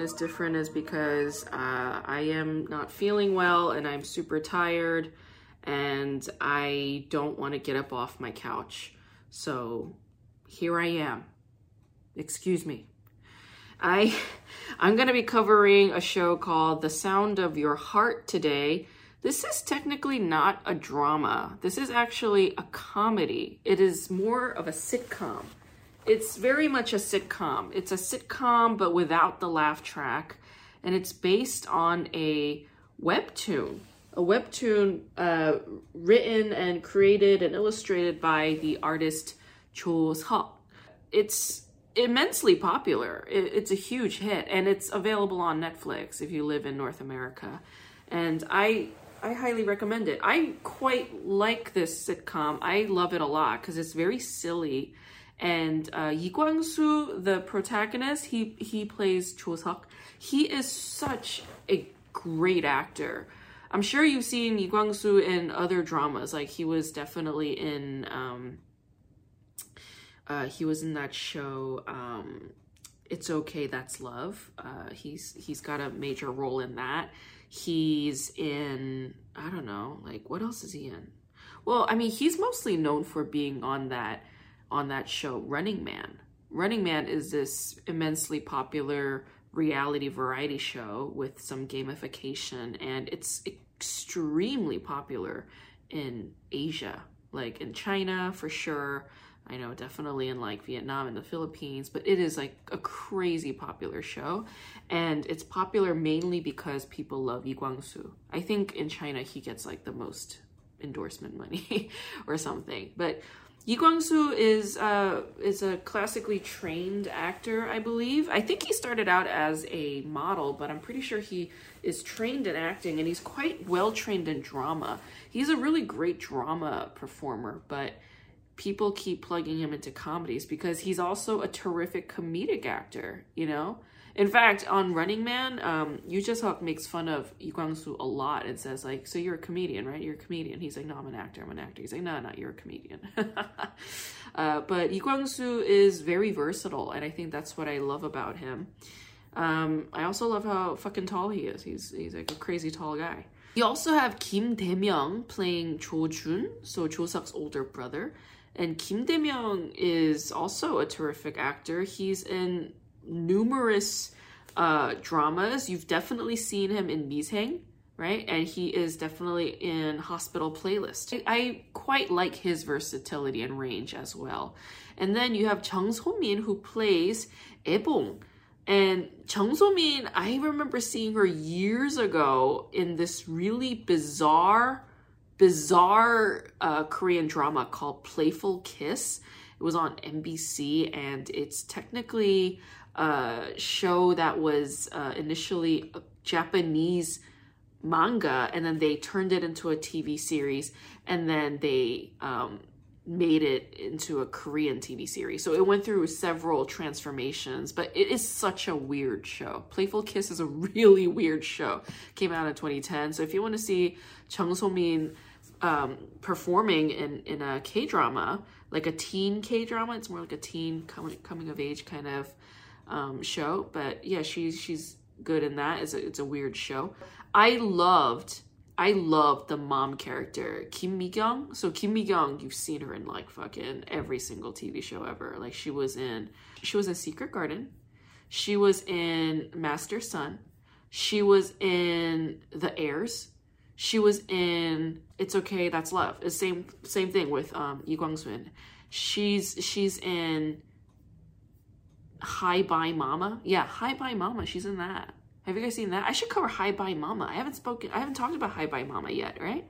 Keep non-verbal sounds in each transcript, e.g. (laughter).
Is different is because uh, I am not feeling well and I'm super tired and I don't want to get up off my couch. So here I am. Excuse me. I (laughs) I'm going to be covering a show called The Sound of Your Heart today. This is technically not a drama. This is actually a comedy. It is more of a sitcom. It's very much a sitcom. It's a sitcom, but without the laugh track. And it's based on a webtoon. A webtoon uh, written and created and illustrated by the artist Cho Seok. It's immensely popular. It's a huge hit, and it's available on Netflix if you live in North America. And I I highly recommend it. I quite like this sitcom. I love it a lot because it's very silly and uh, Yi Kwang-soo, the protagonist, he he plays Cho Seok. He is such a great actor. I'm sure you've seen Yi Kwang-soo in other dramas. Like he was definitely in. Um, uh, he was in that show. Um, it's okay, that's love. Uh, he's he's got a major role in that. He's in I don't know, like what else is he in? Well, I mean, he's mostly known for being on that on that show, Running Man. Running Man is this immensely popular reality variety show with some gamification, and it's extremely popular in Asia, like in China for sure. I know definitely in like Vietnam and the Philippines, but it is like a crazy popular show. And it's popular mainly because people love Yi Kwang-soo. I think in China he gets like the most endorsement money (laughs) or something. But Yi Kwang-soo is uh, is a classically trained actor, I believe. I think he started out as a model, but I'm pretty sure he is trained in acting, and he's quite well trained in drama. He's a really great drama performer, but people keep plugging him into comedies because he's also a terrific comedic actor. You know. In fact, on Running Man, um, Yoo Jae-suk makes fun of Yi Kwang-soo a lot and says like, "So you're a comedian, right? You're a comedian." He's like, "No, I'm an actor. I'm an actor." He's like, "No, no, you're a comedian." (laughs) uh, but Yi Kwang-soo is very versatile, and I think that's what I love about him. Um, I also love how fucking tall he is. He's he's like a crazy tall guy. You also have Kim Dae-myung playing Cho Jun, so Cho Seok's older brother. And Kim Dae-myung is also a terrific actor. He's in numerous uh, dramas. You've definitely seen him in Misaeng, right? And he is definitely in Hospital Playlist. I, I quite like his versatility and range as well. And then you have Chung So-min who plays Aebong. And Chung So-min, I remember seeing her years ago in this really bizarre, bizarre uh, Korean drama called Playful Kiss. It was on MBC, and it's technically a show that was uh, initially a Japanese manga, and then they turned it into a TV series, and then they um, made it into a Korean TV series. So it went through several transformations, but it is such a weird show. Playful Kiss is a (laughs) really weird show. Came out in 2010. So if you want to see Chung So-min um, performing in, in a K-drama, like a teen K-drama, it's more like a teen coming, coming of age kind of um, show. But yeah, she's, she's good in that. It's a, it's a weird show. I loved I loved the mom character, Kim Mi-kyung. So Kim Mi-kyung, you've seen her in like fucking every single TV show ever. Like she was in she was in Secret Garden. She was in Master's Sun. She was in The Heirs. She was in It's Okay, That's Love. The same same thing with um Yi Kwang-soo. She's she's in Hi Bye Mama. Yeah, Hi Bye Mama. She's in that. Have you guys seen that? I should cover Hi Bye Mama. I haven't spoken, I haven't talked about Hi Bye Mama yet, right?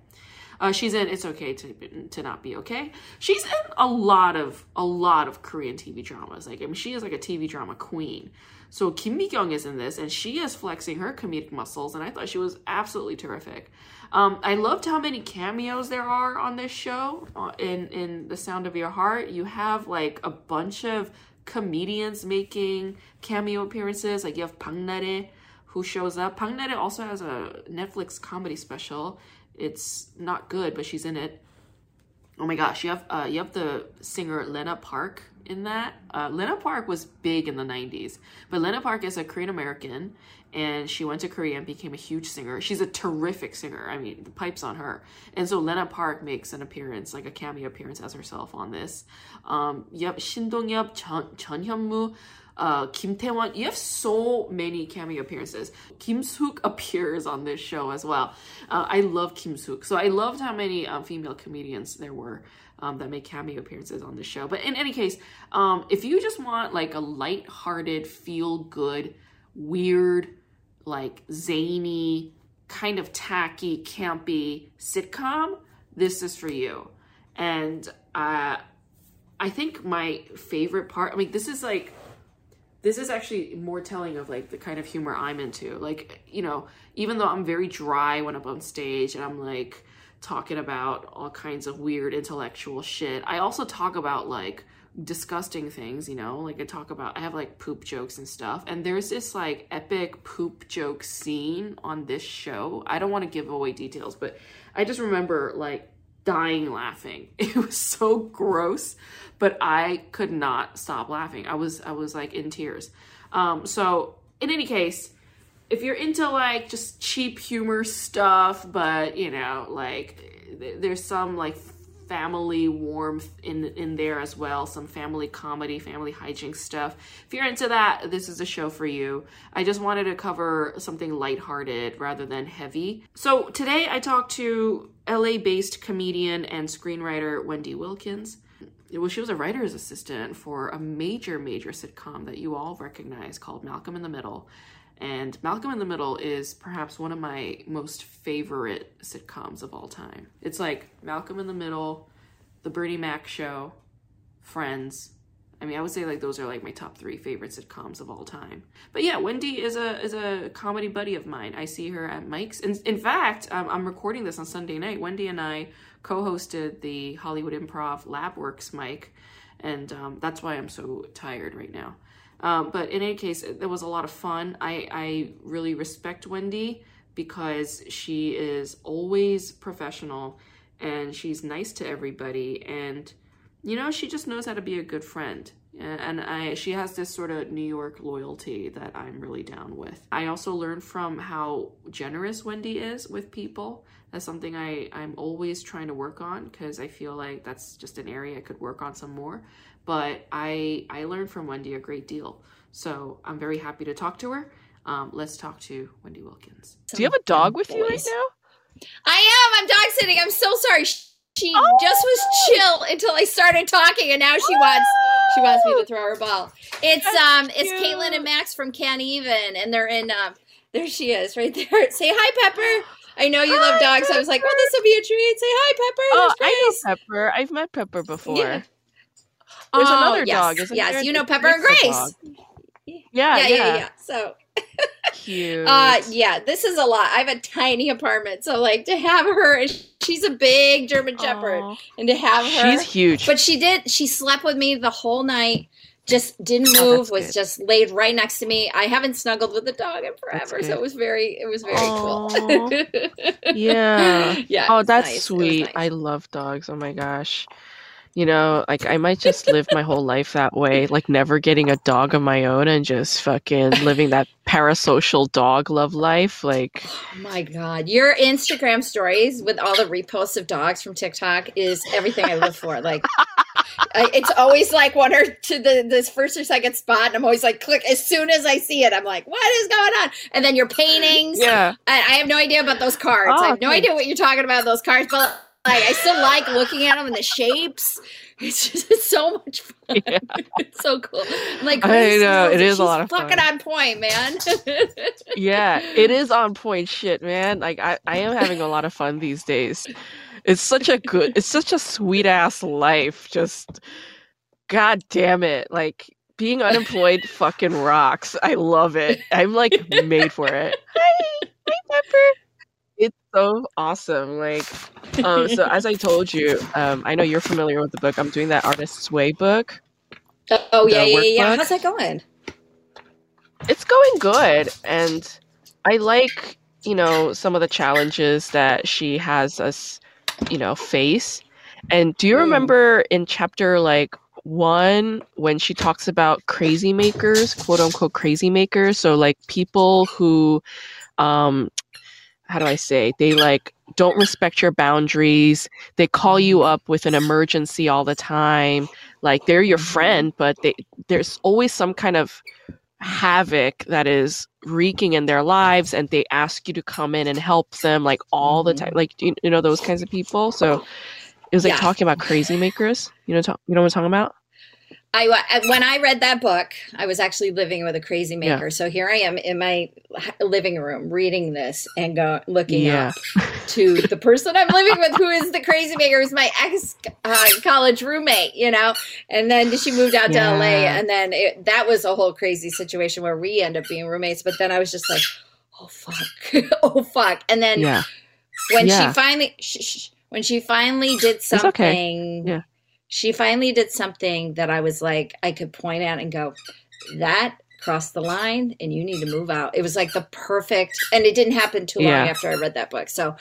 Uh, she's in It's Okay to to Not Be Okay. She's in a lot of a lot of Korean TV dramas. Like I mean, she is like a TV drama queen. So Kim Mi Kyung is in this, and she is flexing her comedic muscles, and I thought she was absolutely terrific. Um, I loved how many cameos there are on this show. Uh, in in The Sound of Your Heart, you have like a bunch of comedians making cameo appearances. Like you have Bang Nare, who shows up. Bang Nare also has a Netflix comedy special. It's not good, but she's in it. Oh my gosh, you have uh, you have the singer Lena Park in that. Uh, Lena Park was big in the 90s, but Lena Park is a Korean American and she went to Korea and became a huge singer. She's a terrific singer. I mean, the pipes on her. And so Lena Park makes an appearance, like a cameo appearance as herself on this. Um, yep, Shin Dong-yeop, Chun, Chun Hyun-moo, uh, Kim Tae-won. You have so many cameo appearances. Kim Suk appears on this show as well. Uh, I love Kim Suk. So I loved how many um, female comedians there were. Um, that make cameo appearances on the show. But in any case, um, if you just want like a light-hearted, feel-good, weird, like zany, kind of tacky, campy sitcom, this is for you. And uh, I think my favorite part, I mean, this is like, this is actually more telling of like the kind of humor I'm into. Like, you know, even though I'm very dry when I'm on stage and I'm like talking about all kinds of weird intellectual shit, I also talk about like disgusting things, you know, like I talk about, I have like poop jokes and stuff. And there's this like epic poop joke scene on this show. I don't want to give away details, but I just remember like dying laughing. (laughs) It was so gross, but I could not stop laughing. I was, I was like in tears. Um, so in any case, if you're into like just cheap humor stuff, but you know, like there's some like family warmth in in there as well some family comedy family hijinks stuff. If you're into that this is a show for you. I just wanted to cover something lighthearted rather than heavy. So today i talked to la based comedian and screenwriter wendy wilkins. Well, she was a writer's assistant for a major, major sitcom that you all recognize called Malcolm in the Middle. And Malcolm in the Middle is perhaps one of my most favorite sitcoms of all time. It's like Malcolm in the Middle, The Bernie Mac Show, Friends. I mean, I would say like those are like my top three favorite sitcoms of all time. But yeah, Wendy is a is a comedy buddy of mine. I see her at mics. In, in fact, um, I'm recording this on Sunday night. Wendy and I co-hosted the Hollywood Improv LabWorks Mike, and um, that's why I'm so tired right now. Um, but in any case, it, it was a lot of fun. I, I really respect Wendy because she is always professional and she's nice to everybody. And, you know, she just knows how to be a good friend. And I, she has this sort of New York loyalty that I'm really down with. I also learned from how generous Wendy is with people. That's something I, I'm always trying to work on because I feel like that's just an area I could work on some more but I I learned from Wendy a great deal. So I'm very happy to talk to her. Um, let's talk to Wendy Wilkins. Do you have a dog with boys. you right now? I am. I'm dog sitting. I'm so sorry. She oh! just was chill until I started talking, and now she wants she wants me to throw her ball. It's That's um cute. it's Caitlin and Max from Can't Even, and they're in um there she is right there. (laughs) Say hi, Pepper. I know you hi, love dogs. Pepper. I was like, well, this will be a treat. Say hi, Pepper. Oh, I know Pepper. I've met Pepper before. Yeah. There's oh, another yes, dog, isn't yes. there? you know Pepper and Grace. Yeah, yeah, yeah, yeah. yeah. So cute. Uh, yeah, this is a lot. I have a tiny apartment, so like to have her, she's a big German Shepherd, Aww. and to have her, she's huge. But she did. She slept with me the whole night. Just didn't oh, move. Oh, was good. just laid right next to me. I haven't snuggled with a dog in forever, so it was very, it was very Aww. cool. yeah, (laughs) yeah. Oh, that's nice. sweet. Nice. I love dogs. Oh my gosh. You know, like I might just live my whole life that way, like never getting a dog of my own and just fucking living that parasocial dog love life. Like, (sighs) oh my god, your Instagram stories with all the reposts of dogs from TikTok is everything I live for. Like, I, it's always like one or to the this first or second spot, and I'm always like, click as soon as I see it. I'm like, what is going on? And then your paintings. Yeah, I, I have no idea about those cards. Oh, I have oh, no idea what you're talking about those cards, but like I still like looking at them and the shapes. (laughs) It's just it's so much fun. Yeah. (laughs) it's so cool. I'm like I know it is a lot of fucking fun. on point, man. (laughs) yeah, it is on point. Shit, man. Like I, I am having a lot of fun these days. it's such a good it's such a sweet ass life just god damn it like being unemployed fucking rocks i love it i'm like made for it hi hi pepper it's so awesome like um so (laughs) as i told you um i know you're familiar with the book. I'm doing that artist's way book. Oh yeah yeah yeah how's that going? It's going good and i like you know some of the challenges that she has us you know face. And do you mm. remember in chapter like one when she talks about crazy makers quote unquote crazy makers? So like people who um how do i say they like don't respect your boundaries they call you up with an emergency all the time like they're your mm-hmm. friend but they there's always some kind of havoc that is wreaking in their lives and they ask you to come in and help them like all the time mm-hmm. like you, you know those kinds of people so it was like yeah. talking about crazy makers you know talk, you know what i'm talking about I when I read that book, I was actually living with a crazy maker. Yeah. So here I am in my living room reading this and go looking yeah. up to (laughs) the person I'm living with, who is the crazy maker, who's my ex uh, college roommate, you know. And then she moved out yeah. to LA, and then it, that was a whole crazy situation where we end up being roommates. But then I was just like, oh fuck, (laughs) oh fuck, and then when she finally. Sh- sh- when she finally did something okay. yeah she finally did something that I was like, I could point out and go, that crossed the line and you need to move out. It was like the perfect, and it didn't happen too long yeah. after I read that book. So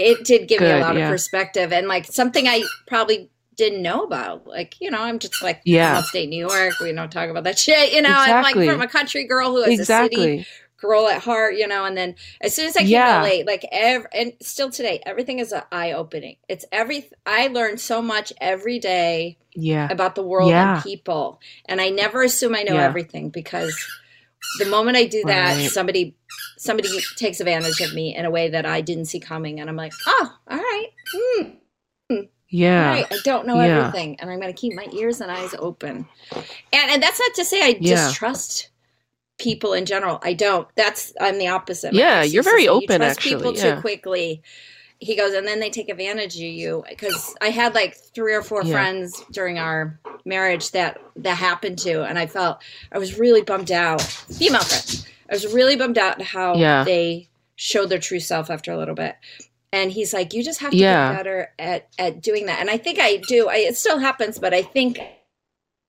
it did give Good, me a lot yeah. of perspective and like something I probably didn't know about. Like, you know, I'm just like, yeah, upstate New York. We don't talk about that (laughs) shit. You know, exactly. I'm like from a country girl who has exactly. a city girl at heart, you know. And then as soon as I came yeah. to LA, like every and still today, everything is eye opening. It's every I learn so much every day. Yeah. About the world yeah. and people, and I never assume I know yeah. everything because the moment I do that, right. somebody somebody takes advantage of me in a way that I didn't see coming, and I'm like, oh, all right. Hmm. Yeah. Right. I don't know yeah. everything. And I'm going to keep my ears and eyes open. And, and that's not to say I distrust people in general. I don't. That's I'm the opposite. Yeah, you're very open. You trust actually, people yeah. too quickly. He goes, and then they take advantage of you because I had like three or four yeah. friends during our marriage that that happened to, and I felt I was really bummed out. Female friends, I was really bummed out how yeah. they showed their true self after a little bit. And he's like, you just have to yeah. get better at at doing that. And I think I do. I, it still happens, but I think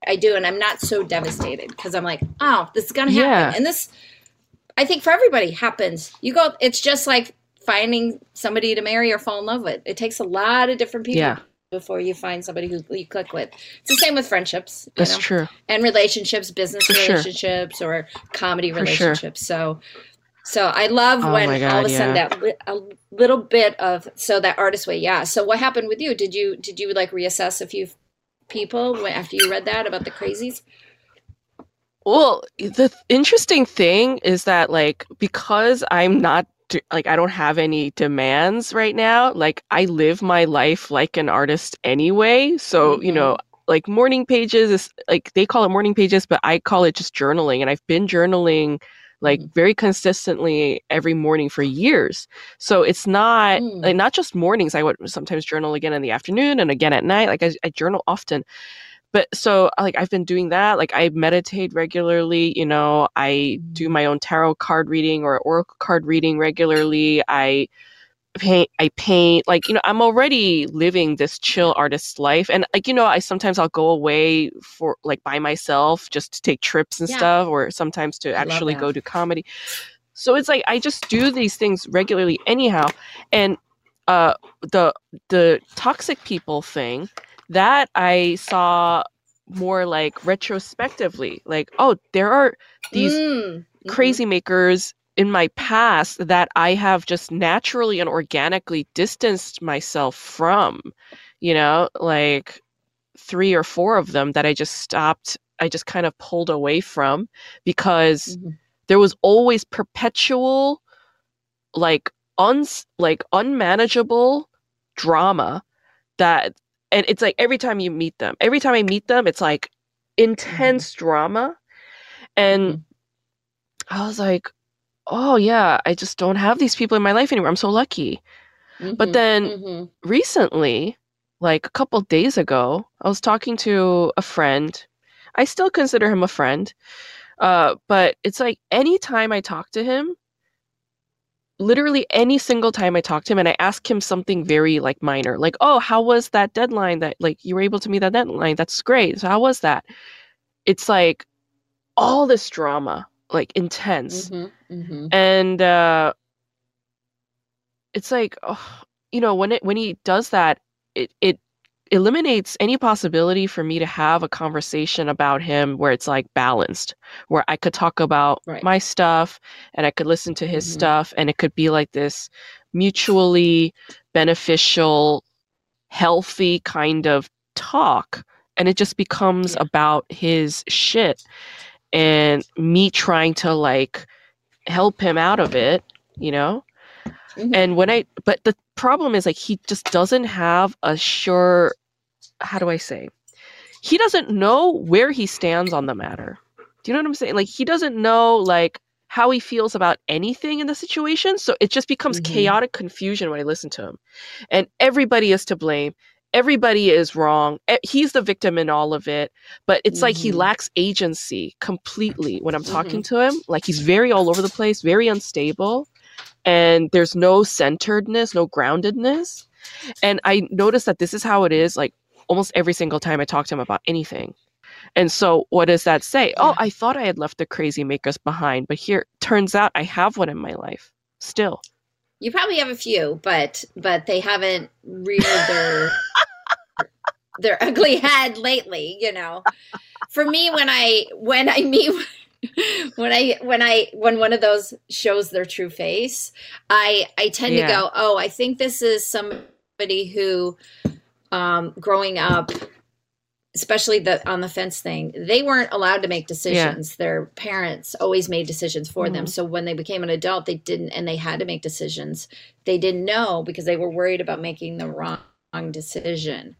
I do, and I'm not so devastated because I'm like, oh, this is gonna happen. Yeah. And this, I think, for everybody happens. You go. It's just like finding somebody to marry or fall in love with. It takes a lot of different people. Yeah. Before you find somebody who you click with, it's the same with friendships. That's know? true. And relationships, business for relationships, sure. or comedy for relationships. Sure. So, so I love oh when God, all of a sudden yeah. that li- a little bit of so that artist way, yeah. So what happened with you? Did you did you like reassess a few people after you read that about the crazies? Well, the interesting thing is that like because I'm not like I don't have any demands right now, like I live my life like an artist anyway. So, mm-hmm. you know, like morning pages is like they call it morning pages, but I call it just journaling and I've been journaling like mm. very consistently every morning for years. So it's not mm. like not just mornings. I would sometimes journal again in the afternoon and again at night. Like I, I journal often. But so like I've been doing that. Like I meditate regularly. You know, I do mm. my own tarot card reading or oracle card reading regularly. I paint i paint like you know i'm already living this chill artist life and like you know i sometimes i'll go away for like by myself just to take trips and yeah. stuff or sometimes to actually go to comedy so it's like i just do these things regularly anyhow and uh the the toxic people thing that i saw more like retrospectively like oh there are these mm. crazy mm-hmm. makers in my past that I have just naturally and organically distanced myself from, you know, like three or four of them that I just stopped, I just kind of pulled away from because mm-hmm. there was always perpetual, like, uns like unmanageable drama that and it's like every time you meet them every time i meet them it's like intense mm-hmm. drama and mm-hmm. i was like oh yeah, I just don't have these people in my life anymore. I'm so lucky. Mm-hmm, but then mm-hmm. recently, like a couple days ago, I was talking to a friend. I still consider him a friend. Uh, but it's like anytime I talk to him, literally any single time I talk to him and I ask him something very like minor, like, oh, how was that deadline that like you were able to meet that deadline? That's great. So how was that? It's like all this drama, like intense. Mm-hmm, mm-hmm. And uh it's like oh, you know, when it when he does that, it it eliminates any possibility for me to have a conversation about him where it's like balanced, where I could talk about right. my stuff and I could listen to his mm-hmm. stuff and it could be like this mutually beneficial, healthy kind of talk. And it just becomes yeah. about his shit and me trying to like help him out of it, you know? Mm-hmm. And when I, but the problem is like he just doesn't have a sure, how do I say? He doesn't know where he stands on the matter. Do you know what I'm saying? Like he doesn't know like how he feels about anything in the situation. So it just becomes mm-hmm. chaotic confusion when I listen to him. And everybody is to blame. Everybody is wrong. He's the victim in all of it. But it's mm-hmm. like he mm-hmm. lacks agency completely when I'm talking mm-hmm. to him. Like he's very all over the place, very unstable and there's no centeredness, no groundedness. And I noticed that this is how it is like almost every single time I talk to him about anything. And so what does that say? Oh, yeah. Oh, I thought I had left the crazy makers behind, but here turns out I have one in my life still. You probably have a few, but but they haven't reared their (laughs) their ugly head lately, you know. For me when I when I meet when I when I when one of those shows their true face, I I tend yeah. to go, oh, I think this is somebody who, um, growing up, especially the on the fence thing, they weren't allowed to make decisions. Yeah. Their parents always made decisions for mm-hmm. them. So when they became an adult, they didn't, and they had to make decisions. They didn't know because they were worried about making the wrong decision.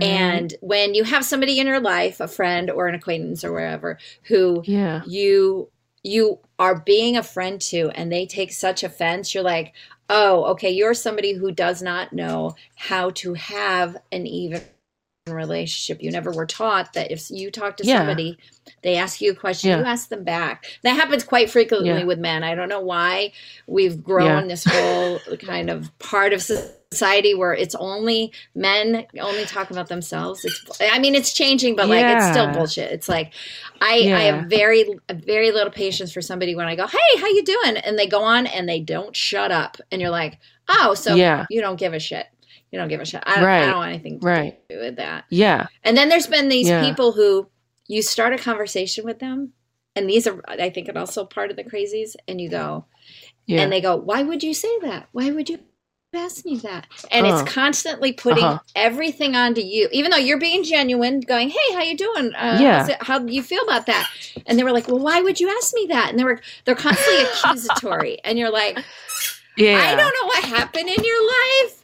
Mm-hmm. And when you have somebody in your life, a friend or an acquaintance or wherever, who yeah. you you are being a friend to and they take such offense, you're like, "Oh, okay, you're somebody who does not know how to have an even relationship. You never were taught that if you talk to yeah. somebody, they ask you a question, yeah. you ask them back. That happens quite frequently yeah. with men. I don't know why we've grown this whole kind of part of society where it's only men only talk about themselves. It's I mean it's changing, but like it's still bullshit. It's like I I have very very little patience for somebody when I go, "Hey, how you doing?" and they go on and they don't shut up. And you're like, "Oh, so you don't give a shit." You don't give a shit. I don't, right. I don't want anything to right. do with that. Yeah. And then there's been these yeah. people who you start a conversation with them, and these are, I think, and also part of the crazies, and you go, yeah. and they go, why would you say that? Why would you ask me that? And uh-huh. it's constantly putting uh-huh. everything onto you, even though you're being genuine, going, hey, how you doing? Uh, yeah. It, how do you feel about that? And they were like, well, why would you ask me that? And they were, they're constantly (laughs) accusatory, and you're like, yeah. I don't know what happened in your life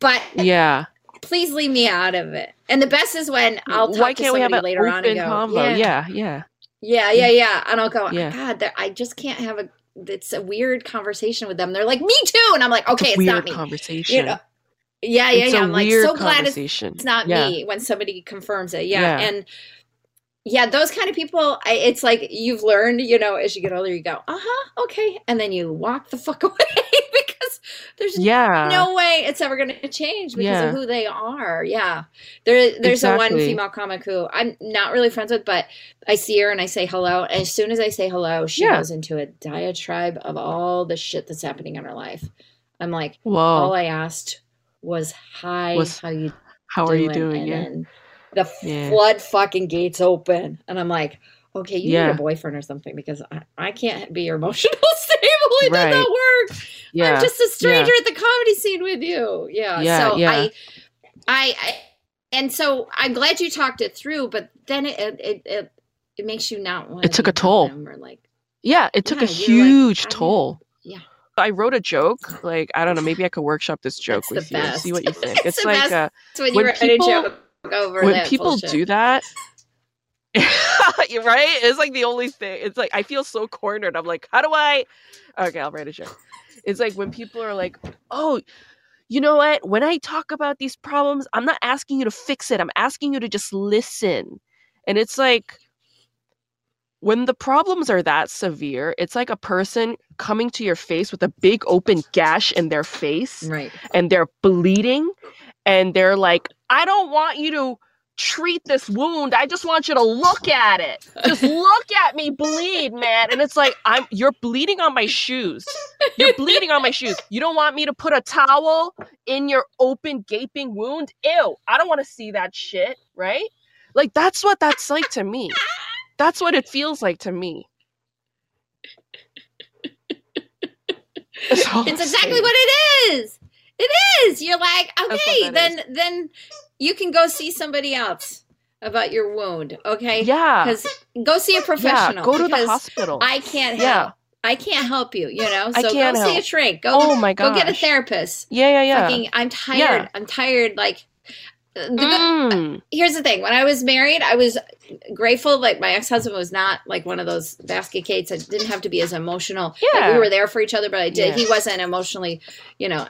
but yeah, please leave me out of it. And the best is when I'll talk Why can't to somebody later on and go, combo? Yeah. yeah, yeah, yeah, yeah, yeah, and I'll go, yeah. God, I just can't have a. It's a weird conversation with them. They're like, me too, and I'm like, okay, it's, it's not me. Conversation. You know? Yeah, yeah, it's yeah. I'm like, so glad it's, it's not yeah. me when somebody confirms it. Yeah, yeah. and yeah, those kind of people, I, it's like you've learned, you know, as you get older, you go, uh huh, okay, and then you walk the fuck (laughs) away there's yeah. no way it's ever going to change because yeah. of who they are. Yeah, there, there's exactly. a one female comic who I'm not really friends with, but I see her and I say hello, and as soon as I say hello, she yeah. goes into a diatribe of all the shit that's happening in her life. I'm like, Whoa. all I asked was, "Hi, was, how you? How doing? are you doing?" And yeah the flood fucking gates open. And I'm like, okay, you yeah. need a boyfriend or something because I, I can't be your emotional (laughs) stable. It right. does not work. Yeah. I'm just a stranger yeah. at the comedy scene with you. Yeah. yeah so yeah. I, I, I, and so I'm glad you talked it through, but then it, it, it, it makes you not want It took a toll. Or like, yeah, it took a huge like, toll. Yeah. I wrote a joke. Like I don't know. Maybe I could workshop this joke with you. See what you (laughs) think. it's, it's like uh, when, when people, over when people do that (laughs) you're right it's like the only thing it's like i feel so cornered i'm like how do i okay i'll write a joke it's like when people are like oh you know what? When I talk about these problems, I'm not asking you to fix it. I'm asking you to just listen. And it's like, when the problems are that severe, it's like a person coming to your face with a big open gash in their face. Right. And they're bleeding. And they're like, I don't want you to treat this wound. I just want you to look at it. Just (laughs) look at me bleed, man. And it's like I'm you're bleeding on my shoes. You're bleeding on my shoes. You don't want me to put a towel in your open gaping wound? Ew. I don't want to see that shit, right? Like that's what that's like to me. That's what it feels like to me. It's exactly what it is. It is. You're like, okay, then is. then you can go see somebody else about your wound. Okay. Yeah. Because go see a professional. Yeah, go to the hospital. I can't help. Yeah. I can't help you, you know. So go help. see a shrink. Go. Oh my god. Go get a therapist. Yeah, yeah, yeah. Fucking, I'm tired. Yeah. I'm tired. Like, mm. here's the thing. When I was married, I was grateful. Like my ex husband was not like one of those basket cates. I didn't have to be as emotional. Yeah. Like, we were there for each other, but I did. Yeah. He wasn't emotionally, you know,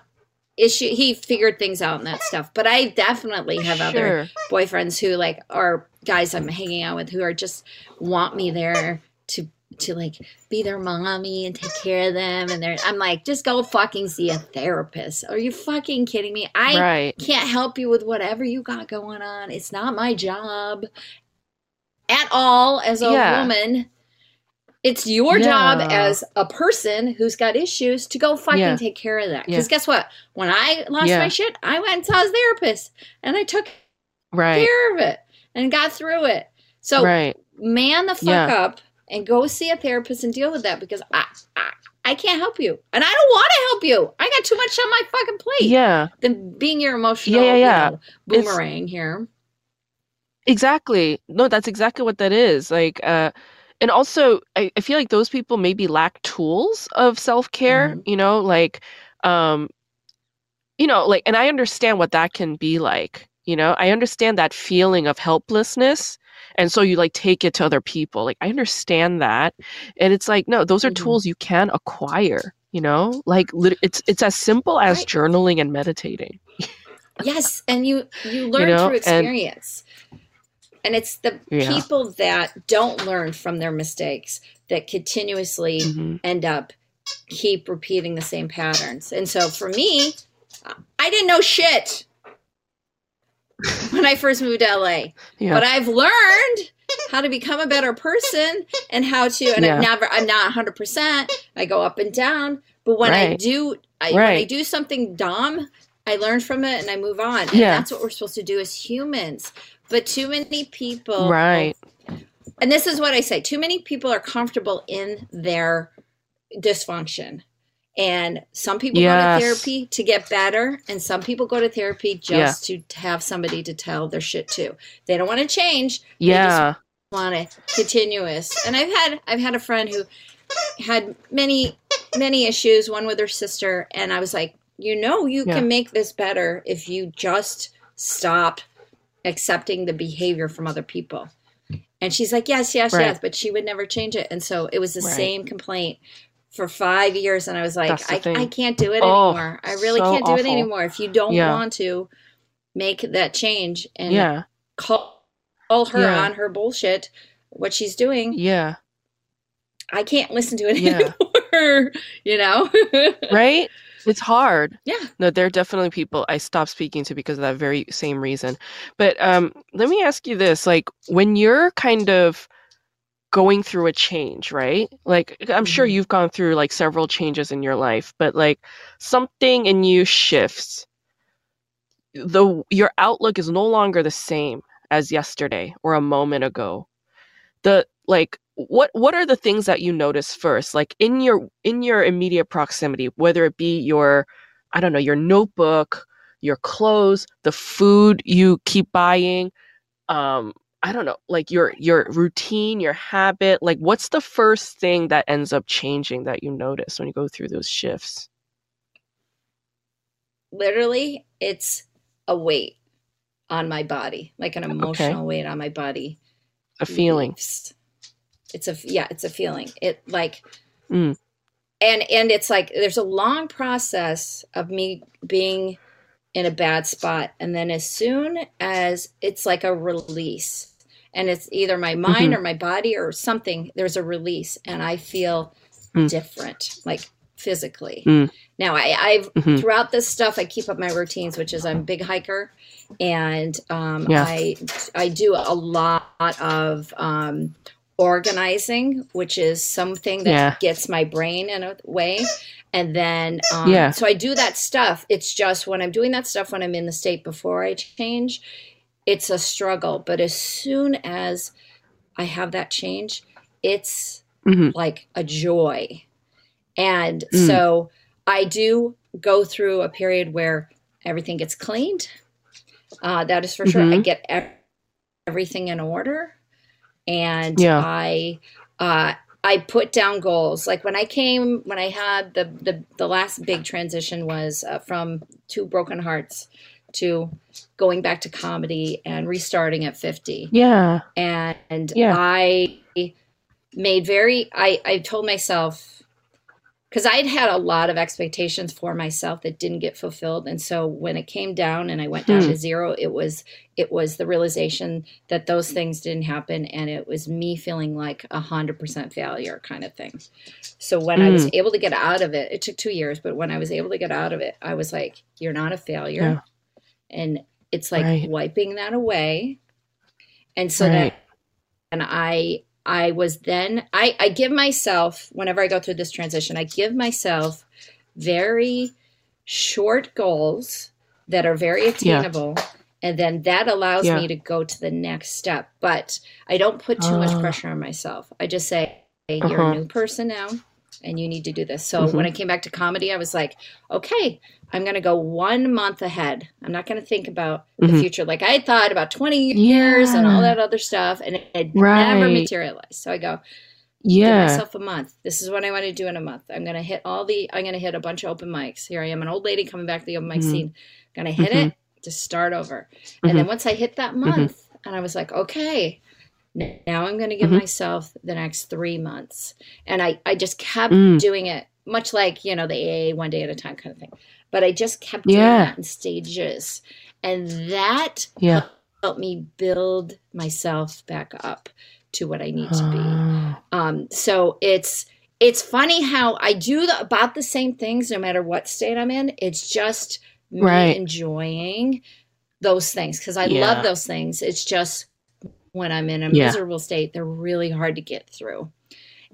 issue he figured things out and that stuff but i definitely have sure. other boyfriends who like are guys i'm hanging out with who are just want me there to to like be their mommy and take care of them and they're i'm like just go fucking see a therapist are you fucking kidding me i right. can't help you with whatever you got going on it's not my job at all as a yeah. woman it's your yeah. job as a person who's got issues to go fucking yeah. take care of that. Because yeah. guess what? When I lost my shit, I went and saw a therapist and I took right. care of it and got through it. So right. man the fuck up and go see a therapist and deal with that because I, I I can't help you, and I don't want to help you. I got too much on my fucking plate. Yeah, than being your emotional yeah, yeah, yeah. You know, boomerang it's, here. Exactly. No, that's exactly what that is. Like, uh, and also I, I feel like those people maybe lack tools of self-care mm-hmm. you know like um you know like and i understand what that can be like you know i understand that feeling of helplessness and so you like take it to other people like i understand that and it's like no those are mm-hmm. tools you can acquire you know like it's it's as simple as right. journaling and meditating yes and you you (laughs) learn you know? through experience and it's the yeah. people that don't learn from their mistakes that continuously mm-hmm. end up keep repeating the same patterns. And so for me, I didn't know shit when I first moved to LA. Yeah. But I've learned how to become a better person and how to and yeah. I've never I'm not 100%. I go up and down, but when right. I do I, right. when I do something dumb, I learn from it and I move on. And yeah. that's what we're supposed to do as humans. But too many people. Right. And this is what I say too many people are comfortable in their dysfunction. And some people yes. go to therapy to get better, and some people go to therapy just yeah. to have somebody to tell their shit to. They don't want to change. Yeah. want it continuous. And I've had I've had a friend who had many many issues, one with her sister, and I was like, you know, you yeah. can make this better if you just stop accepting the behavior from other people. And she's like, yes, yes, right. yes, but she would never change it. And so it was the right. same complaint for five years. And I was like, I, I, can't do it oh, anymore. I really so can't do awful. it anymore. If you don't yeah. want to make that change and yeah. call, call her yeah. on her bullshit, what she's doing. Yeah. I can't listen to it (laughs) anymore, you know? (laughs) right? It's hard. Yeah. No, there are definitely people I stopped speaking to because of that very same reason. But um, let me ask you this: like, when you're kind of going through a change, right? Like, I'm mm-hmm. sure you've gone through like several changes in your life, but like something in you shifts. The your outlook is no longer the same as yesterday or a moment ago. The like what what are the things that you notice first like in your in your immediate proximity whether it be your i don't know your notebook your clothes the food you keep buying um i don't know like your your routine your habit like what's the first thing that ends up changing that you notice when you go through those shifts? Literally it's a weight on my body like an emotional okay. weight on my body a feeling. leaves it's a yeah it's a feeling it like mm. and and it's like there's a long process of me being in a bad spot. And then as soon as it's like a release, and it's either my mind mm-hmm. or my body or something, there's a release, and I feel mm. different, like physically. Mm. Now, I, I've mm-hmm. throughout this stuff, I keep up my routines, which is I'm a big hiker, and um, yeah. I I do a lot of um, organizing, which is something that yeah. gets my brain in a way. And then, um, yeah. So I do that stuff. It's just when I'm doing that stuff when I'm in the state before I change, it's a struggle. But as soon as I have that change, it's mm-hmm. like a joy. And mm. so I do go through a period where everything gets cleaned. Uh, that is for mm-hmm. sure. I mm-hmm. get everything in order and yeah. I uh, I put down goals. Like when I came, when I had the the, the last big transition was uh, from two broken hearts to going back to comedy and restarting at 50. Yeah. And, and yeah. I made very I I told myself because I'd had a lot of expectations for myself that didn't get fulfilled, and so when it came down and I went down hmm. to zero, it was it was the realization that those things didn't happen, and it was me feeling like a hundred percent failure kind of thing. So when I was hmm. able to get out of it, it took two years, but when I was able to get out of it, I was like, "You're not a failure," yeah. and it's like right. wiping that away, and so right. that and I I was then I, I give myself whenever I go through this transition, I give myself very short goals that are very attainable. Yeah. And then that allows yeah. me to go to the next step. But I don't put too uh, much pressure on myself. I just say, hey, you're uh-huh. a new person now and you need to do this. So mm-hmm. when I came back to comedy, I was like, okay, I'm going to go one month ahead. I'm not going to think about mm-hmm. the future. Like I had thought about 20 years yeah. and all that other stuff, and it right. never materialized. So I go, yeah, give myself a month. This is what I want to do in a month. I'm going to hit all the, I'm going to hit a bunch of open mics. Here I am, an old lady coming back to the open mic mm-hmm. scene. Going to hit mm-hmm. it to start over. And then mm-hmm. once I hit that mm-hmm. month, and I was like, okay, now I'm going to give mm-hmm. myself the next three months. And I, I just kept mm. doing it, much like, you know, the AA one day at a time kind of thing. But I just kept doing yeah. that in stages. And that yeah. helped me build myself back up to what I need to be. Ah. Um, so it's, it's funny how I do the, about the same things no matter what state I'm in. It's just me right. enjoying those things because I yeah. love those things. It's just when I'm in a yeah. miserable state, they're really hard to get through.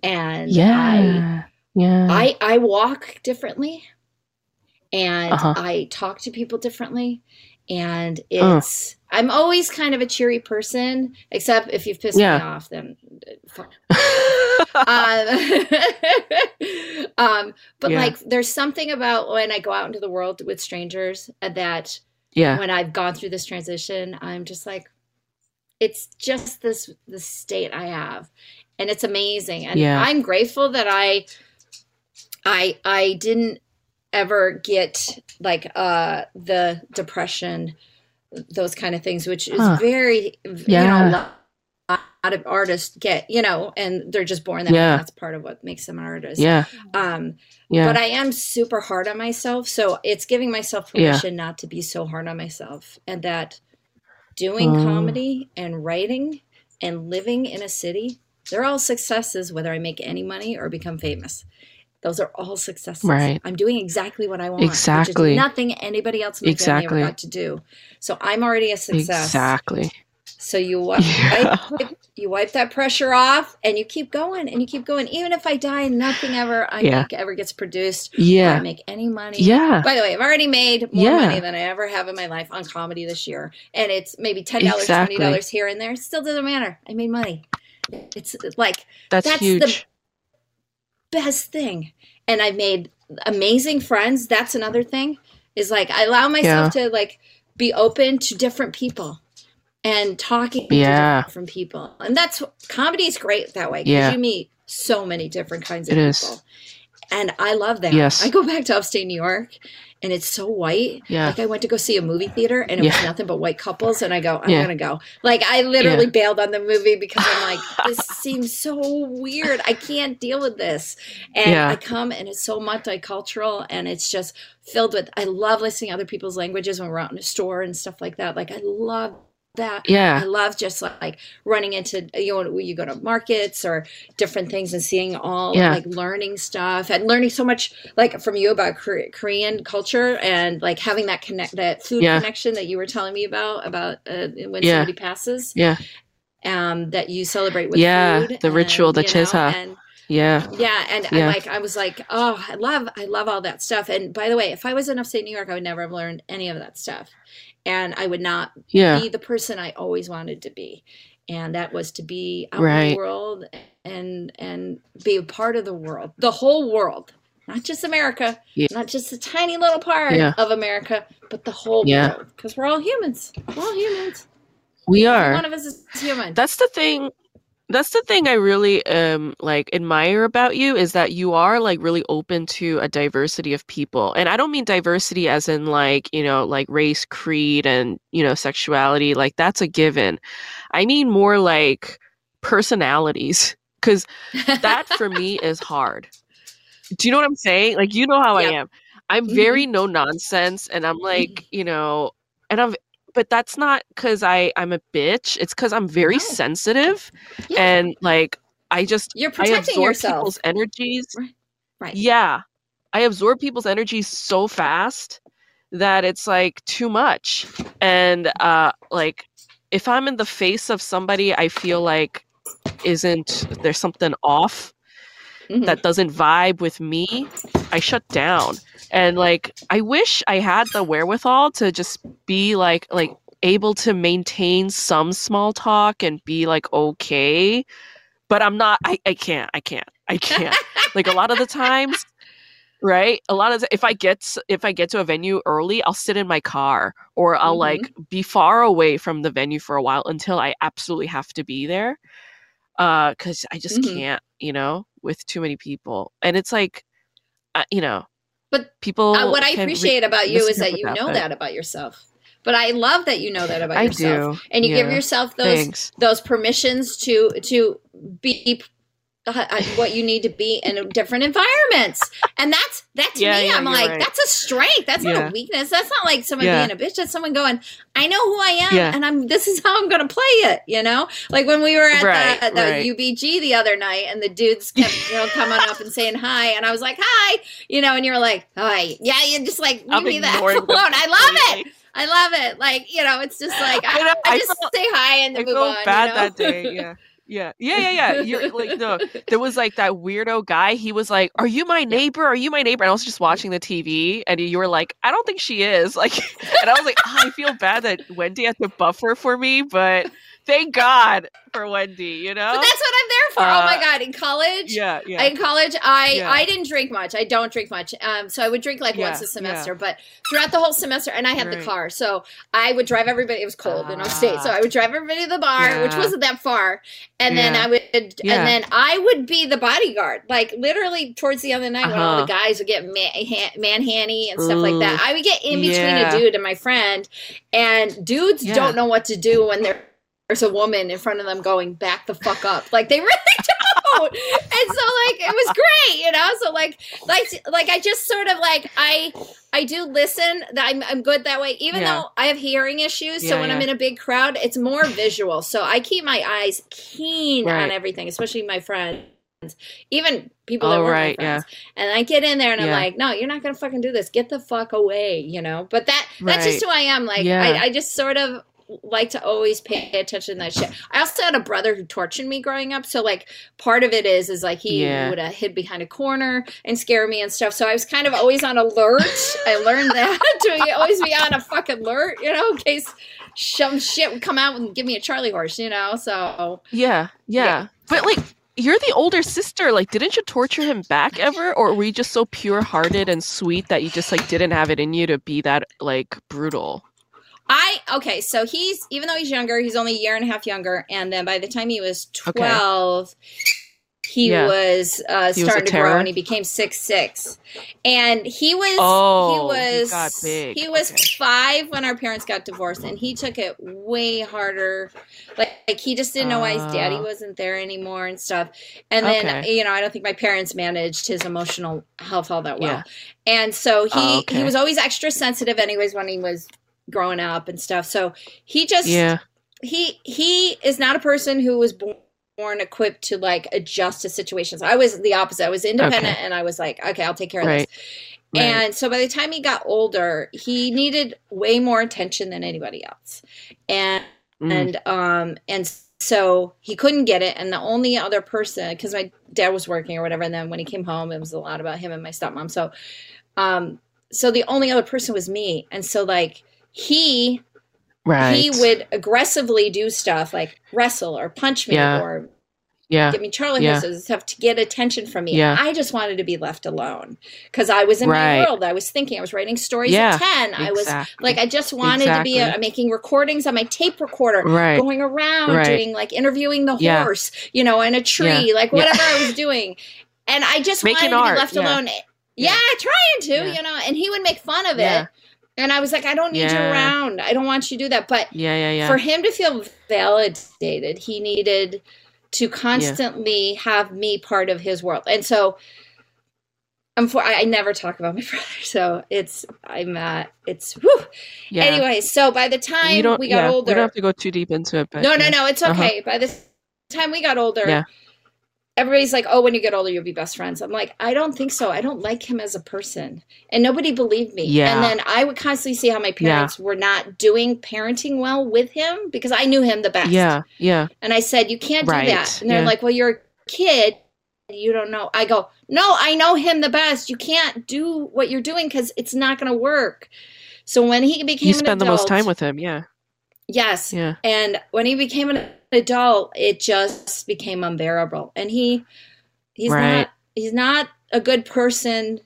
And yeah. I, yeah. I I walk differently and uh-huh. I talk to people differently. And it's uh. I'm always kind of a cheery person, except if you've pissed yeah. me off, then (laughs) um, (laughs) um, but yeah. like there's something about when I go out into the world with strangers that yeah when I've gone through this transition, I'm just like, it's just this the state I have, and it's amazing. And yeah. I'm grateful that I I I didn't ever get like uh the depression, those kind of things, which is huh. very yeah. you know a lot of artists get, you know, and they're just born that yeah. way. That's part of what makes them an artist. Yeah. Um, yeah. But I am super hard on myself. So it's giving myself permission yeah. not to be so hard on myself. And that doing um, comedy and writing and living in a city, they're all successes, whether I make any money or become famous. Those are all successes. Right. I'm doing exactly what I want. Exactly. nothing anybody else in my exactly. family ever got to do. So I'm already a success. Exactly. So you (laughs) yeah. You wipe that pressure off, and you keep going, and you keep going. Even if I die, nothing ever I yeah. make ever gets produced. Yeah, I make any money. Yeah. By the way, I've already made more yeah. money than I ever have in my life on comedy this year, and it's maybe ten dollars, exactly. twenty dollars here and there. It still doesn't matter. I made money. It's like that's, that's huge. the best thing, and I've made amazing friends. That's another thing. Is like I allow myself yeah. to like be open to different people and talking yeah. to different people. And that's comedy is great that way because yeah. you meet so many different kinds of it people. Is. and I love that. Yes. I go back to upstate New York and it's so white. Yeah. Like I went to go see a movie theater and it yeah. was nothing but white couples and I go, I'm yeah. gonna go. Like I literally yeah. bailed on the movie because I'm like, (laughs) this seems so weird. I can't deal with this. And I come and it's so multicultural and it's just filled with I love listening to other people's languages when we're out in a store and stuff like that. Like I love that. Yeah. I love just like running into, you know, you go to markets or different things and seeing all yeah. like learning stuff and learning so much like from you about Korean culture and like having that connect, that food yeah. connection that you were telling me about, about uh, when yeah. somebody passes. Yeah. Um, that you celebrate with yeah, food. the and, ritual, the jesa. Yeah. Yeah. And yeah. like, I was like, oh, I love, I love all that stuff. And by the way, if I was in upstate New York, I would never have learned any of that stuff and I would not yeah. be the person I always wanted to be. And that was to be out right. in the world and and be a part of the world, the whole world, not just America, yeah. not just a tiny little part yeah. of America, but the whole world. Because we're all humans. We're all humans. We are. One of us is human. That's the thing that's the thing I really um like admire about you is that you are like really open to a diversity of people. And I don't mean diversity as in like, you know, like race, creed and, you know, sexuality, like that's a given. I mean more like personalities cuz that (laughs) for me is hard. Do you know what I'm saying? Like you know how yep. I am. I'm very mm-hmm. no nonsense and I'm like, mm-hmm. you know, and I'm but that's not because I I'm a bitch. It's because I'm very no. sensitive, yeah. and like I just you're protecting yourself. People's energies, right. right? Yeah, I absorb people's energies so fast that it's like too much, and uh, like if I'm in the face of somebody, I feel like isn't there's something off mm-hmm. that doesn't vibe with me, I shut down. And like I wish I had the wherewithal to just be like like able to maintain some small talk and be like okay. But I'm not I, I can't. I can't. I can't. (laughs) like a lot of the times right a lot of the, if i get if i get to a venue early i'll sit in my car or i'll mm-hmm. like be far away from the venue for a while until i absolutely have to be there uh because i just mm-hmm. can't you know with too many people and it's like uh, you know but people uh, what i appreciate re- about you is that you that, know but... that about yourself but I love that you know that about I yourself, do. and you yeah. give yourself those Thanks. those permissions to to be uh, what you need to be in different environments. And that's that's yeah, me. Yeah, I'm like, right. that's a strength. That's yeah. not a weakness. That's not like someone being a bitch. That's someone going, I know who I am and I'm this is how I'm gonna play it, you know? Like when we were at right, the, the right. UBG the other night and the dudes kept, you know, coming up and saying hi and I was like, Hi, you know, and you're like, Hi. Yeah, you just like leave me that alone. I love it. I love it. Like, you know, it's just like I, I, I, I just felt, say hi and then I move on. bad you know? that day, yeah. (laughs) Yeah, yeah, yeah, yeah. You're like no. There was like that weirdo guy. He was like, "Are you my neighbor? Are you my neighbor?" And I was just watching the TV, and you were like, "I don't think she is." (laughs) Like, and I was like, oh, "I feel bad that Wendy had to buffer for me, but thank God for Wendy, you know. But that's what I'm there for. Uh, oh my uh, god, in college, yeah, yeah. In college, I yeah. I didn't drink much. I don't drink much. Um, so I would drink like yeah, once a semester, yeah. but throughout the whole semester, and I had right. the car, so I would drive everybody. It was cold uh, in upstate, so I would drive everybody to the bar, which wasn't that far, and then I would, and then I would be the bodyguard. Like literally towards the end of the night, uh-huh. when all the uh-huh. guys would get man, manhanny and stuff Ooh. like that, I would get in between a dude and my friend, and dudes don't know what to do when they're there's a woman in front of them going back the fuck up like they (laughs) really don't and so like it was great you know so like like like i just sort of like i i do listen that i'm, I'm good that way even yeah. though i have hearing issues yeah, so when yeah. i'm in a big crowd it's more visual so i keep my eyes keen right. on everything especially my friends even people that oh, right, yeah. And I get in there and I'm like, no, you're not gonna fucking do this. Get the fuck away, you know. But that that's right. just who I am. Like. I, I just sort of like to always pay attention to that shit. I also had a brother who tortured me growing up, so like part of it is is like he yeah. would have hid behind a corner and scare me and stuff. So I was kind of always on alert. I learned that (laughs) to always be on a fucking alert, you know, in case some shit would come out and give me a Charlie horse, you know. So yeah, yeah, yeah. but like you're the older sister. Like, didn't you torture him back ever, or were you just so pure-hearted and sweet that you just like didn't have it in you to be that like brutal? I okay, so he's even though he's younger, he's only a year and a half younger, and then by the time he was twelve, okay. he yeah. was uh, he starting was to grow and he became six six and he was oh, he was he, he was okay. five when our parents got divorced and he took it way harder like, like he just didn't know uh, why his daddy ah. wasn't there anymore and stuff and then okay. you know i don't think my parents managed his emotional health all that well yeah. and so he oh, he was always extra sensitive anyways when he was growing up and stuff so he just yeah he he is not a person who was born born equipped to like adjust to situations. I was the opposite. I was independent okay. and I was like, okay, I'll take care of right. this. Right. And so by the time he got older, he needed way more attention than anybody else. And mm. and um and so he couldn't get it and the only other person because my dad was working or whatever and then when he came home it was a lot about him and my stepmom. So um so the only other person was me. And so like he Right. He would aggressively do stuff like wrestle or punch me yeah. or yeah. give me Charlie yeah. horses stuff to get attention from me. Yeah. I just wanted to be left alone because I was in right. my world. I was thinking. I was writing stories yeah, at ten. Exactly. I was like, I just wanted exactly. to be uh, a, making recordings on my tape recorder, right. going around right. doing like interviewing the yeah. horse, you know, in a tree, like whatever I was doing, and I just making wanted to be left alone. Yeah, trying to, you know, and he would make fun of it. And I was like, I don't need yeah. you around. I don't want you to do that. But yeah, yeah, yeah. for him to feel validated, he needed to constantly yeah. have me part of his world. And so I'm for, I, I, never talk about my (laughs) brother. So it's, I'm, uh, it's, whew. Yeah. Anyway, so by the time we, got older. We don't have to go too deep into it. But, no, no, no. It's uh-huh. okay. Uh-huh. By the time we got older, yeah everybody's like, oh, when you get older, you'll be best friends. I'm like, I don't think so. I don't like him as a person. And nobody believed me. Yeah. And then I would constantly see how my parents yeah. were not doing parenting well with him because I knew him the best. Yeah. Yeah. And I said, you can't right. do that. And they're yeah. like, well, you're a kid. You don't know. I go, no, I know him the best. You can't do what you're doing because it's not going to work. So when he became, you spend adult, the most time with him. Yeah. Yes. Yeah. And when he became an adult, it just became unbearable. And he he's right. not he's not a good person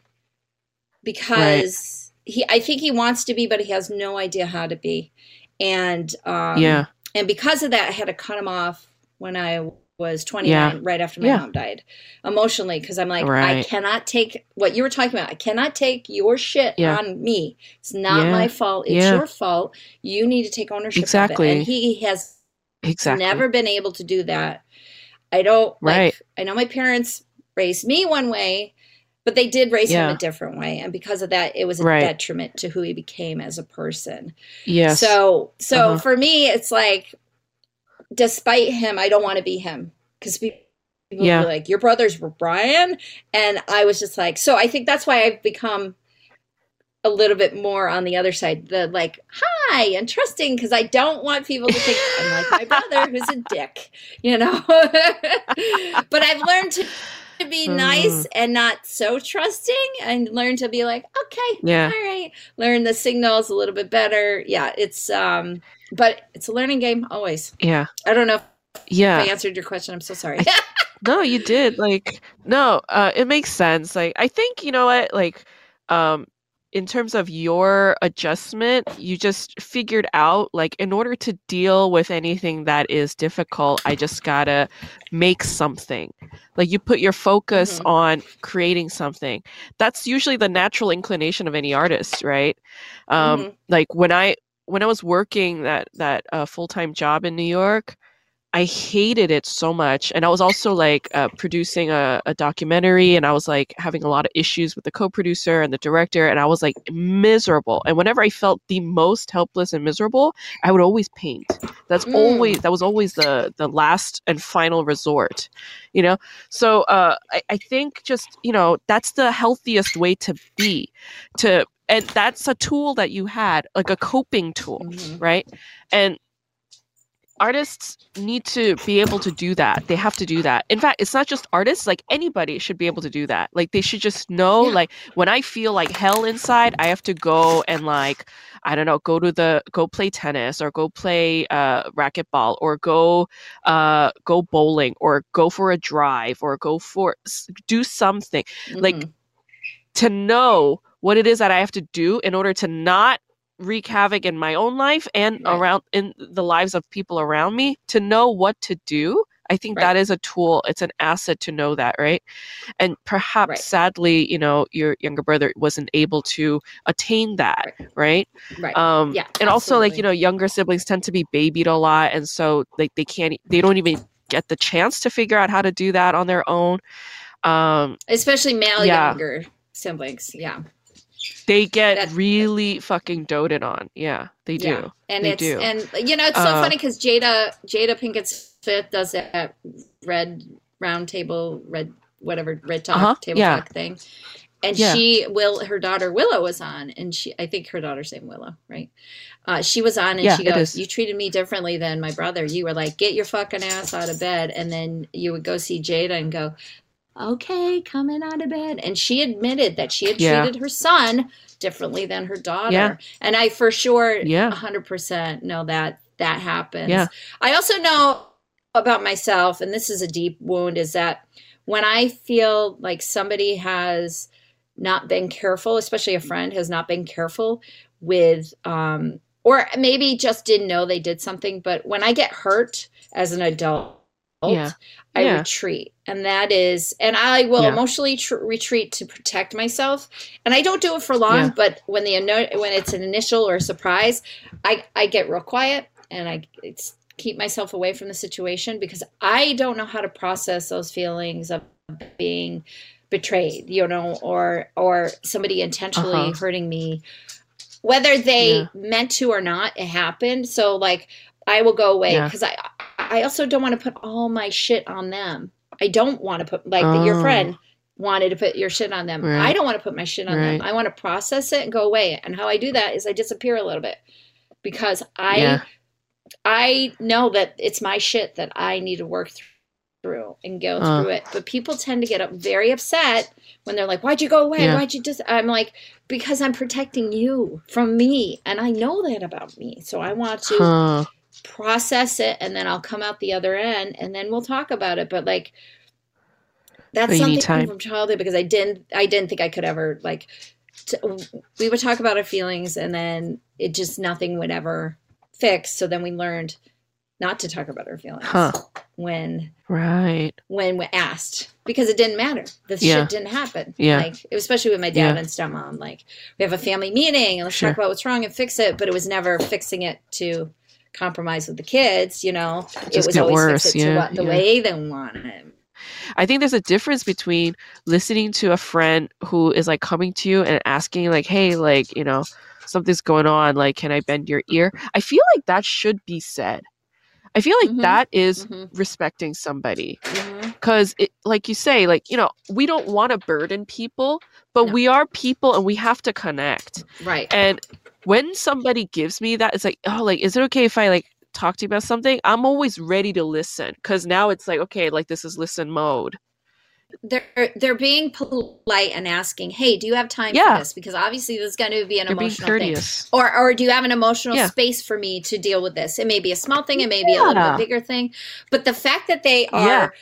because right. he I think he wants to be, but he has no idea how to be. And um yeah. And because of that, I had to cut him off when I was 29 yeah. right after my yeah. mom died emotionally because i'm like right. i cannot take what you were talking about. I cannot take your shit yeah. on me. It's not my fault. It's your fault. You need to take ownership exactly and he has exactly. never been able to do that. I don't right. Like, i know my parents raised me one way but they did raise him a different way. And because of that it was a right. detriment to who he became as a person. Yeah so so uh-huh. for me it's like despite him, I don't want to be him because people yeah. like, your brothers were Brian. And I was just like, so I think that's why I've become a little bit more on the other side, the like, hi, and trusting, because I don't want people to think I'm like my brother who's a dick, you know? (laughs) but I've learned to to be nice mm. and not so trusting and learn to be like okay yeah all right learn the signals a little bit better yeah it's um but it's a learning game always. Yeah. I don't know if, yeah. I answered your question. I'm so sorry. (laughs) no, you did. Like, no, uh, it makes sense. Like, I think, you know what, like, um, in terms of your adjustment, you just figured out like in order to deal with anything that is difficult, I just gotta make something. Like you put your focus mm-hmm. on creating something. That's usually the natural inclination of any artist, right? Um, mm-hmm. Like when I when I was working that that uh, full time job in New York, I hated it so much. And I was also like uh, producing a, a, documentary, and I was like having a lot of issues with the co producer and the director, and I was like miserable. And whenever I felt the most helpless and miserable, I would always paint. That's mm. always that was always the the last and final resort, you know. So uh, I, I think just you know that's the healthiest way to be, to and that's a tool that you had like a coping tool mm-hmm. right and artists need to be able to do that they have to do that in fact it's not just artists like anybody should be able to do that like they should just know yeah. like when i feel like hell inside i have to go and like i don't know go to the go play tennis or go play uh racquetball or go uh go bowling or go for a drive or go for do something mm-hmm. like to know what it is that I have to do in order to not wreak havoc in my own life and right. around in the lives of people around me to know what to do I think right. that is a tool. It's an asset to know that, right? And perhaps right. sadly, you know, your younger brother wasn't able to attain that, right? Right. Um, yeah. And absolutely. also, like you know, younger siblings tend to be babied a lot, and so like they can't, they don't even get the chance to figure out how to do that on their own. Um, Especially male yeah. younger siblings. Yeah. They get That's, really fucking doted on. Yeah, they do. Yeah. And they it's do. and you know it's so uh, funny because Jada Jada Pinkett Smith does that red round table red whatever red talk uh-huh, table yeah. talk thing. And yeah. she will her daughter Willow was on and she I think her daughter's name Willow, right? Uh, she was on and yeah, she goes, You treated me differently than my brother. You were like, Get your fucking ass out of bed and then you would go see Jada and go, okay, coming out of bed. And she admitted that she had yeah. treated her son differently than her daughter. Yeah. And I for sure, yeah, 100% know that that happens. Yeah. I also know about myself, and this is a deep wound, is that when I feel like somebody has not been careful, especially a friend has not been careful with, um, or maybe just didn't know they did something, but when I get hurt as an adult, yeah. I yeah. retreat. And that is, and I will yeah. emotionally tr- retreat to protect myself. And I don't do it for long, yeah. but when the when it's an initial or a surprise, I I get real quiet and I keep myself away from the situation because I don't know how to process those feelings of being betrayed, you know, or or somebody intentionally uh-huh. hurting me whether they meant to or not, it happened. So like I will go away because I I also don't want to put all my shit on them. I don't want to put like oh. your friend wanted to put your shit on them. Right. I don't want to put my shit on right. them. I want to process it and go away. And how I do that is I disappear a little bit because I yeah. I know that it's my shit that I need to work through and go uh. through it. But people tend to get up very upset when they're like, "Why'd you go away? Yeah. Why'd you just?" I'm like, "Because I'm protecting you from me, and I know that about me. So I want to." Huh process it and then I'll come out the other end and then we'll talk about it. But like that's something from childhood because I didn't I didn't think I could ever like t- we would talk about our feelings and then it just nothing would ever fix. So then we learned not to talk about our feelings huh. when right when we asked because it didn't matter. This yeah. shit didn't happen. Yeah, like especially with my dad yeah. and stepmom. Like we have a family meeting and let's sure. talk about what's wrong and fix it. But it was never fixing it to compromise with the kids, you know, it, it was always worse. yeah, to what the yeah. way they wanted. I think there's a difference between listening to a friend who is like coming to you and asking like, "Hey, like, you know, something's going on, like can I bend your ear?" I feel like that should be said. I feel like mm-hmm. that is mm-hmm. respecting somebody. Mm-hmm. Cuz it like you say, like, you know, we don't want to burden people, but no. we are people and we have to connect. Right. And when somebody gives me that, it's like, oh, like, is it okay if I like talk to you about something? I'm always ready to listen because now it's like, okay, like this is listen mode. They're they're being polite and asking, "Hey, do you have time yeah. for this?" Because obviously, there's going to be an You're emotional thing, or or do you have an emotional yeah. space for me to deal with this? It may be a small thing, it may be a little bit bigger thing, but the fact that they are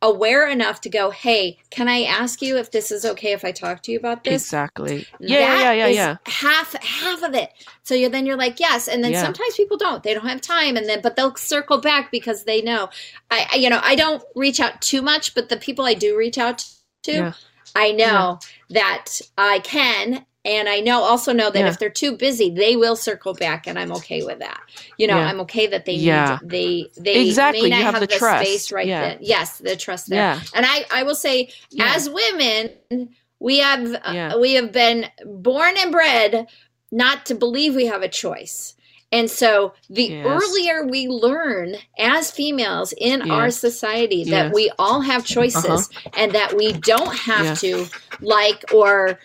aware enough to go, hey, can I ask you if this is okay if I talk to you about this? Exactly. Yeah, yeah, yeah, yeah. Half half of it. So you then you're like, yes, and then yeah. sometimes people don't. They don't have time, and then but they'll circle back because they know. I, you know I don't reach out too much, but the people I do reach out to. Yeah. I know yeah. that I can and I know also know that yeah. if they're too busy, they will circle back, and I'm okay with that. You know, yeah. I'm okay that they yeah. need they they exactly. may not you have, have the, the trust. space right yeah. then. Yes, the trust there. Yeah. And I I will say, as women, we have uh, we have been born and bred not to believe we have a choice. And so the yes. earlier we learn as females in yes. our society that yes. we all have choices uh-huh. and that we don't have to like or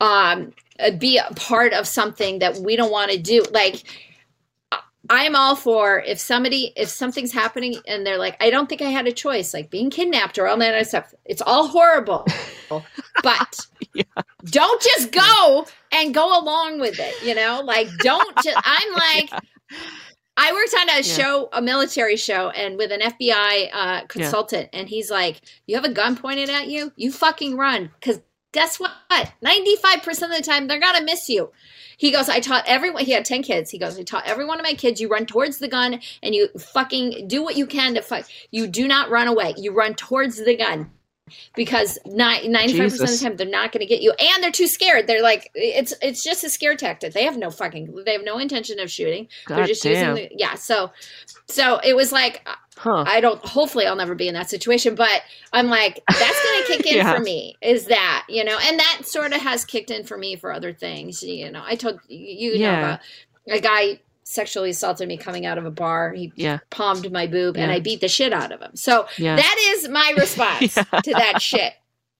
um, be a part of something that we don't want to do. Like, I'm all for if somebody if something's happening and they're like, I don't think I had a choice, like being kidnapped or all that other stuff. It's all horrible, (laughs) but yeah. don't just go and go along with it. You know, like don't. Just, (laughs) I'm like. Yeah. I worked on a yeah. show, a military show, and with an FBI uh, consultant, and he's like, "You have a gun pointed at you, you fucking run, because guess what? 95% of the time, they're going to miss you. He goes, I taught everyone, he had 10 kids. He goes, I taught every one of my kids, you run towards the gun and you fucking do what you can to fight. You do not run away. You run towards the gun because 95% of the time they're not going to get you and they're too scared they're like it's it's just a scare tactic they have no fucking they have no intention of shooting God they're just damn. using the yeah so so it was like huh. i don't hopefully i'll never be in that situation but i'm like that's going to kick (laughs) in yeah. for me is that you know and that sort of has kicked in for me for other things you know i told you, you yeah. know about a guy sexually assaulted me coming out of a bar. He yeah. palmed my boob yeah. and I beat the shit out of him. So yeah. that is my response (laughs) to that shit.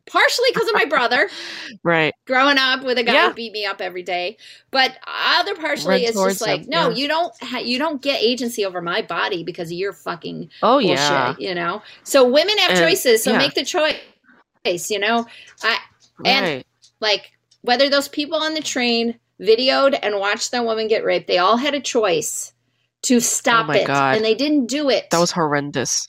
Partially because of my brother. (laughs) right. Growing up with a guy who beat me up every day. But other partially is just like, him. no, you don't ha- you don't get agency over my body because of your fucking oh, bullshit, yeah. you know? So women have and, choices, so make the choice, you know? I and like whether those people on the train videoed and watched that woman get raped. They all had a choice to stop oh it, God. and they didn't do it. That was horrendous.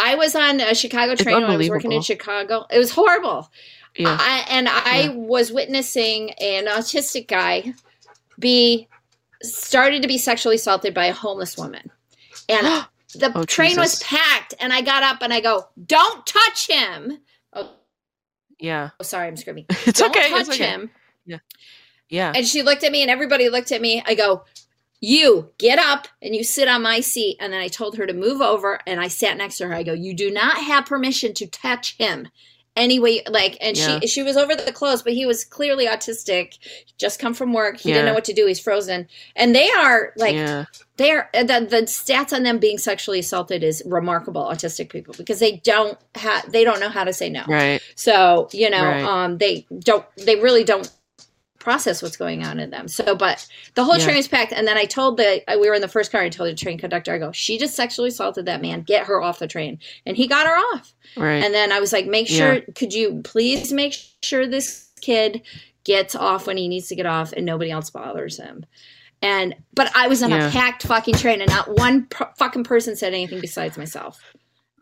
I was on a Chicago train when I was working in Chicago. It was horrible. Yeah. I, and I yeah. was witnessing an autistic guy be started to be sexually assaulted by a homeless woman. And (gasps) the oh, train Jesus. was packed and I got up and I go, "Don't touch him." Oh. Yeah. Oh, sorry, I'm screaming. (laughs) it's Don't okay. touch okay. him. Yeah. Yeah. And she looked at me and everybody looked at me. I go, You get up and you sit on my seat. And then I told her to move over and I sat next to her. I go, You do not have permission to touch him anyway like and yeah. she she was over the clothes but he was clearly autistic just come from work he yeah. didn't know what to do he's frozen and they are like yeah. they are the, the stats on them being sexually assaulted is remarkable autistic people because they don't have they don't know how to say no right so you know right. um they don't they really don't process what's going on in them. So, but the whole yeah. train was packed. And then I told the, we were in the first car, I told the train conductor, I go, she just sexually assaulted that man. Get her off the train. And he got her off. Right. And then I was like, make sure, yeah. could you please make sure this kid gets off when he needs to get off and nobody else bothers him. And, but I was on yeah. a packed fucking train and not one pro- fucking person said anything besides myself.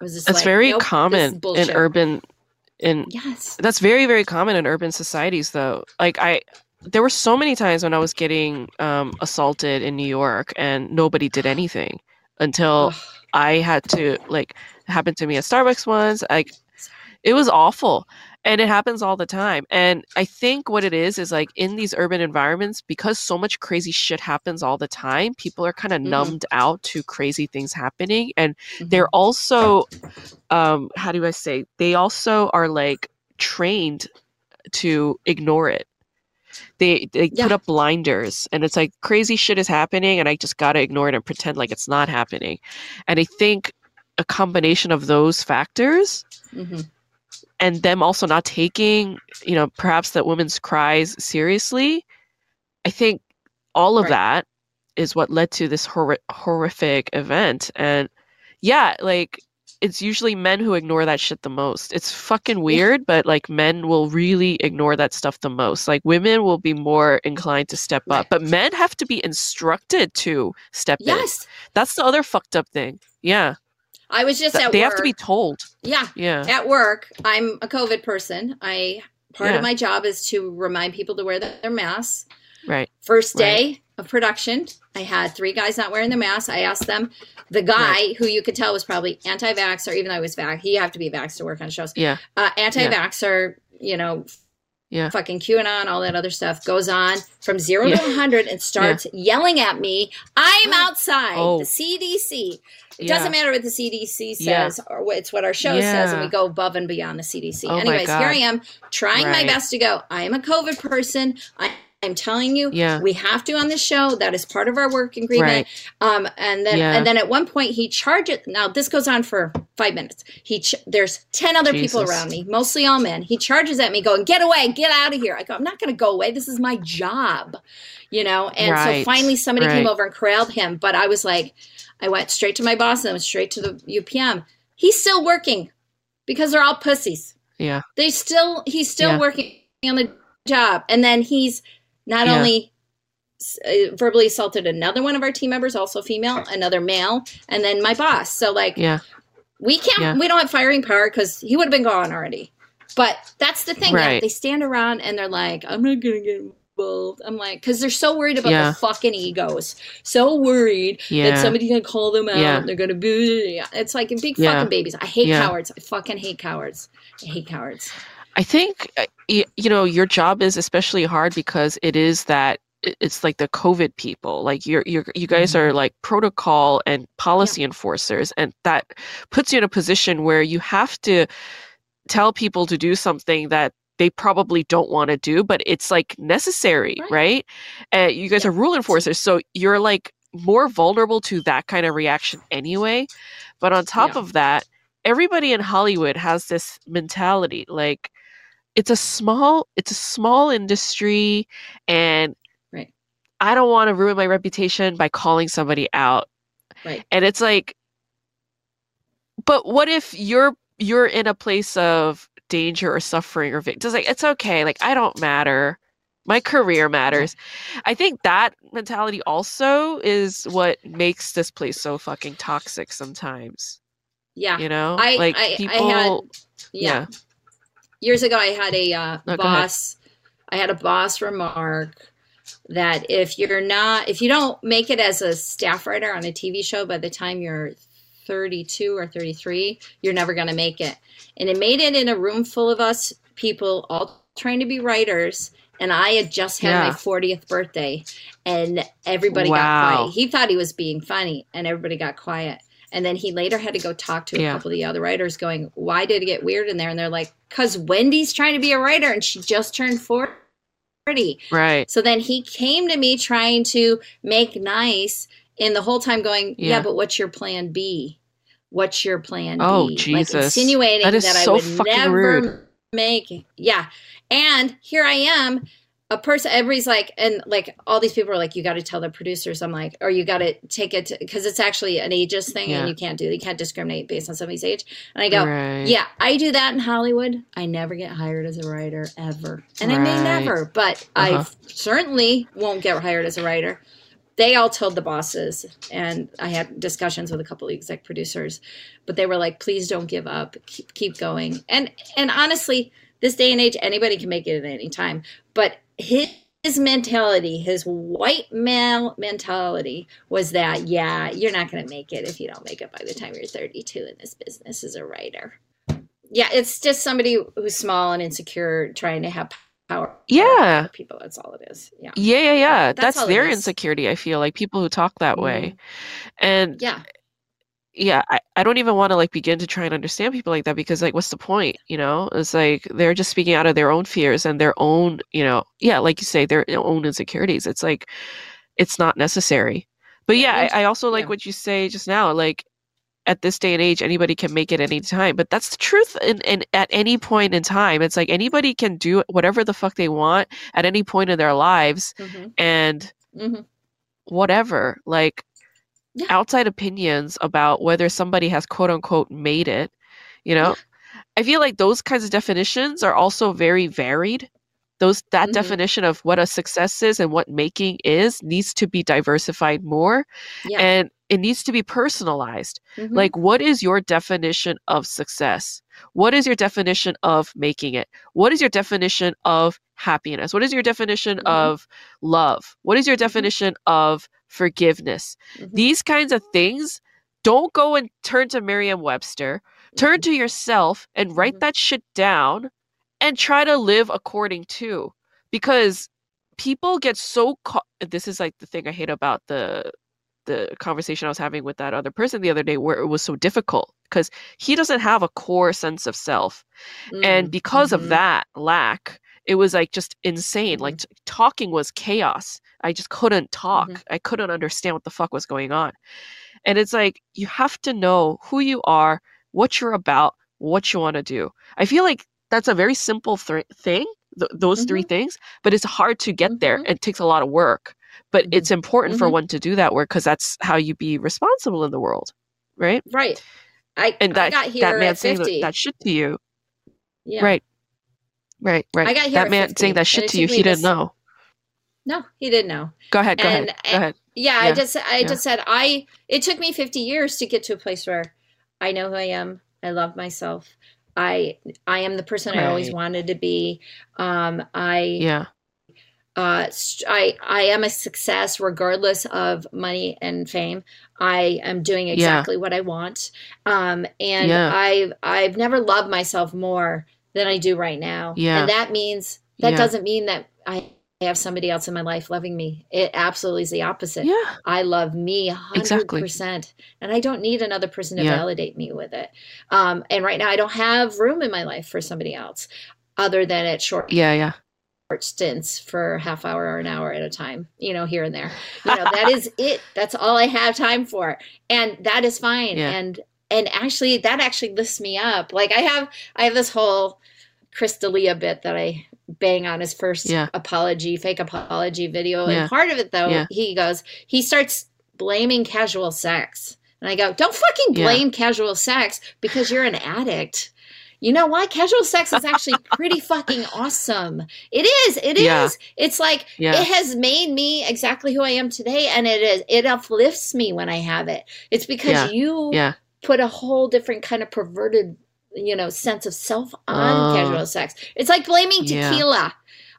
I was just That's like, very nope, common in urban in yes that's very very common in urban societies though like i there were so many times when I was getting um, assaulted in New York and nobody did anything until I had to like happened to me at Starbucks once. Like it was awful. And it happens all the time. And I think what it is is like in these urban environments, because so much crazy shit happens all the time, people are kind of mm-hmm. numbed out to crazy things happening. And mm-hmm. they're also, um, how do I say, they also are like trained to ignore it they they yeah. put up blinders and it's like crazy shit is happening and i just gotta ignore it and pretend like it's not happening and i think a combination of those factors mm-hmm. and them also not taking you know perhaps that woman's cries seriously i think all of right. that is what led to this hor- horrific event and yeah like it's usually men who ignore that shit the most. It's fucking weird, but like men will really ignore that stuff the most. Like women will be more inclined to step up, but men have to be instructed to step yes. in. Yes. That's the other fucked up thing. Yeah. I was just Th- at They work. have to be told. Yeah. Yeah. At work, I'm a COVID person. I part yeah. of my job is to remind people to wear their masks. Right. First day right. Of production, I had three guys not wearing the mask. I asked them, the guy right. who you could tell was probably anti-vax, or even though he was vax, he have to be vax to work on shows. Yeah. Uh, anti-vaxxer, yeah. you know, yeah. fucking QAnon, all that other stuff goes on from zero yeah. to 100 and starts yeah. yelling at me. I'm outside oh. the CDC. It doesn't matter what the CDC says or it's what our show says, and we go above and beyond the CDC. Oh Anyways, here I am trying right. my best to go. I am a COVID person. I I'm telling you, yeah. we have to on the show. That is part of our work agreement. Right. Um, and then yeah. and then at one point he charges. Now this goes on for five minutes. He ch- there's ten other Jesus. people around me, mostly all men. He charges at me, going, "Get away, get out of here!" I go, "I'm not going to go away. This is my job," you know. And right. so finally somebody right. came over and corralled him. But I was like, I went straight to my boss and I went straight to the UPM. He's still working because they're all pussies. Yeah, they still he's still yeah. working on the job, and then he's not yeah. only uh, verbally assaulted another one of our team members, also female, another male, and then my boss. So like, yeah, we can't, yeah. we don't have firing power because he would have been gone already. But that's the thing. Right. Yeah, they stand around and they're like, I'm not going to get involved. I'm like, because they're so worried about yeah. the fucking egos. So worried that somebody's going to call them out. Yeah. They're going to be. It's like big fucking babies. I hate cowards. I fucking hate cowards. I hate cowards. I think, uh, you know, your job is especially hard because it is that it's like the COVID people. Like you're, you're you guys mm-hmm. are like protocol and policy yeah. enforcers, and that puts you in a position where you have to tell people to do something that they probably don't want to do, but it's like necessary, right? right? Uh, you guys yeah. are rule enforcers, so you're like more vulnerable to that kind of reaction anyway. But on top yeah. of that, everybody in Hollywood has this mentality like it's a small it's a small industry and right. I don't want to ruin my reputation by calling somebody out. Right. And it's like but what if you're you're in a place of danger or suffering or victim. Like it's okay. Like I don't matter. My career matters. I think that mentality also is what makes this place so fucking toxic sometimes. Yeah. You know? I, like I, people I had, yeah. yeah. Years ago I had a uh, no, boss I had a boss remark that if you're not if you don't make it as a staff writer on a TV show by the time you're 32 or 33, you're never going to make it. And it made it in a room full of us people all trying to be writers. And I had just had yeah. my 40th birthday, and everybody wow. got quiet. He thought he was being funny, and everybody got quiet. And then he later had to go talk to a yeah. couple of the other writers, going, Why did it get weird in there? And they're like, Because Wendy's trying to be a writer, and she just turned 40. Right. So then he came to me trying to make nice and the whole time going, yeah, yeah but what's your plan B? What's your plan oh, B? Jesus. Like insinuating that, that so I would never rude. make yeah. And here I am, a person everybody's like and like all these people are like you got to tell the producers i'm like or you got to take it because it's actually an ageist thing yeah. and you can't do you can't discriminate based on somebody's age and i go right. yeah i do that in hollywood i never get hired as a writer ever and right. i may never but uh-huh. i certainly won't get hired as a writer they all told the bosses and i had discussions with a couple of exec producers but they were like please don't give up keep, keep going and and honestly this day and age anybody can make it at any time but his his mentality, his white male mentality was that, yeah, you're not going to make it if you don't make it by the time you're 32 in this business as a writer. Yeah, it's just somebody who's small and insecure trying to have power. Yeah. People, that's all it is. Yeah. Yeah, yeah, yeah. That's, that's their insecurity, I feel like people who talk that mm-hmm. way. And yeah. Yeah, I, I don't even want to like begin to try and understand people like that because like what's the point, you know? It's like they're just speaking out of their own fears and their own, you know, yeah, like you say, their own insecurities. It's like it's not necessary. But yeah, I, I also like yeah. what you say just now. Like at this day and age anybody can make it any time but that's the truth and, and at any point in time it's like anybody can do whatever the fuck they want at any point in their lives mm-hmm. and mm-hmm. whatever like yeah. outside opinions about whether somebody has quote unquote made it you know yeah. i feel like those kinds of definitions are also very varied those that mm-hmm. definition of what a success is and what making is needs to be diversified more yeah. and it needs to be personalized. Mm-hmm. Like, what is your definition of success? What is your definition of making it? What is your definition of happiness? What is your definition mm-hmm. of love? What is your mm-hmm. definition of forgiveness? Mm-hmm. These kinds of things, don't go and turn to Merriam Webster. Turn mm-hmm. to yourself and write mm-hmm. that shit down and try to live according to. Because people get so caught. This is like the thing I hate about the the conversation I was having with that other person the other day where it was so difficult because he doesn't have a core sense of self. Mm, and because mm-hmm. of that lack, it was like just insane. Mm-hmm. Like t- talking was chaos. I just couldn't talk. Mm-hmm. I couldn't understand what the fuck was going on. And it's like you have to know who you are, what you're about, what you want to do. I feel like that's a very simple th- thing, th- those three mm-hmm. things, but it's hard to get there. Mm-hmm. It takes a lot of work but mm-hmm. it's important mm-hmm. for one to do that work because that's how you be responsible in the world right right i and that, I that man saying that, that, shit to you yeah. right right right I got that man 50, saying that shit to you he didn't know no he didn't know go ahead go and, ahead go ahead yeah, yeah, i just i yeah. just said i it took me 50 years to get to a place where i know who i am i love myself I I am the person right. I always wanted to be. Um, I yeah. Uh, I I am a success regardless of money and fame. I am doing exactly yeah. what I want. Um, and. I've I've never loved myself more than I do right now. Yeah. And that means that yeah. doesn't mean that I have somebody else in my life loving me. It absolutely is the opposite. Yeah. I love me 100%. Exactly. And I don't need another person to yeah. validate me with it. Um, and right now, I don't have room in my life for somebody else other than at short. Yeah, yeah. Stints for half hour or an hour at a time, you know, here and there. You know, that is (laughs) it. That's all I have time for. And that is fine. Yeah. And and actually that actually lifts me up. Like I have I have this whole Chris D'Elia bit that I bang on his first yeah. apology, fake apology video. Yeah. And part of it though, yeah. he goes, he starts blaming casual sex. And I go, don't fucking blame casual sex because you're an addict. You know why? Casual sex is actually (laughs) pretty fucking awesome. It is. It is. It's like it has made me exactly who I am today, and it is. It uplifts me when I have it. It's because you put a whole different kind of perverted you know sense of self on uh, casual sex. It's like blaming tequila. Yeah.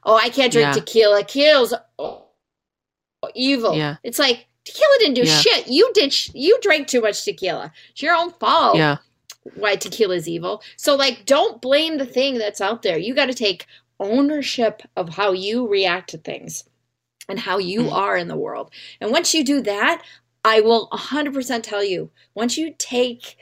Oh, I can't drink yeah. tequila. Kills oh, evil. Yeah. It's like tequila didn't do yeah. shit. You did. Sh- you drank too much tequila. It's your own fault. Yeah. Why tequila is evil? So like, don't blame the thing that's out there. You got to take ownership of how you react to things and how you mm. are in the world. And once you do that, I will 100% tell you. Once you take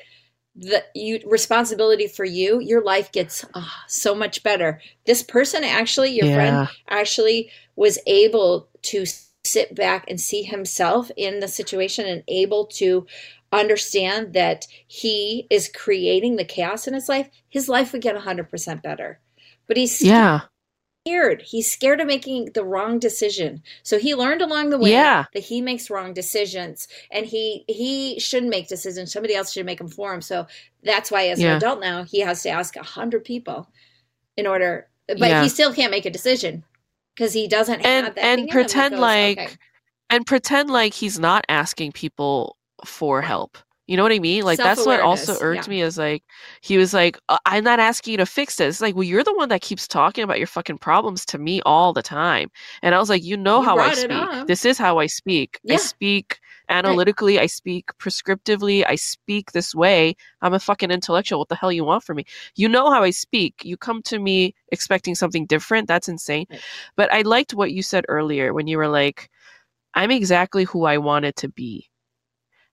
the you responsibility for you your life gets oh, so much better. This person actually your yeah. friend actually was able to sit back and see himself in the situation and able to understand that he is creating the chaos in his life his life would get 100% better. But he's yeah scared. He's scared of making the wrong decision. So he learned along the way yeah. that he makes wrong decisions and he he shouldn't make decisions. Somebody else should make them for him. So that's why as yeah. an adult now he has to ask a hundred people in order but yeah. he still can't make a decision because he doesn't and, and pretend goes, like okay. and pretend like he's not asking people for help you know what I mean? Like that's what also irked yeah. me is like he was like, uh, "I'm not asking you to fix this." It's like, well, you're the one that keeps talking about your fucking problems to me all the time, and I was like, you know you how I speak. This is how I speak. Yeah. I speak analytically. Right. I speak prescriptively. I speak this way. I'm a fucking intellectual. What the hell you want from me? You know how I speak. You come to me expecting something different. That's insane. Right. But I liked what you said earlier when you were like, "I'm exactly who I wanted to be."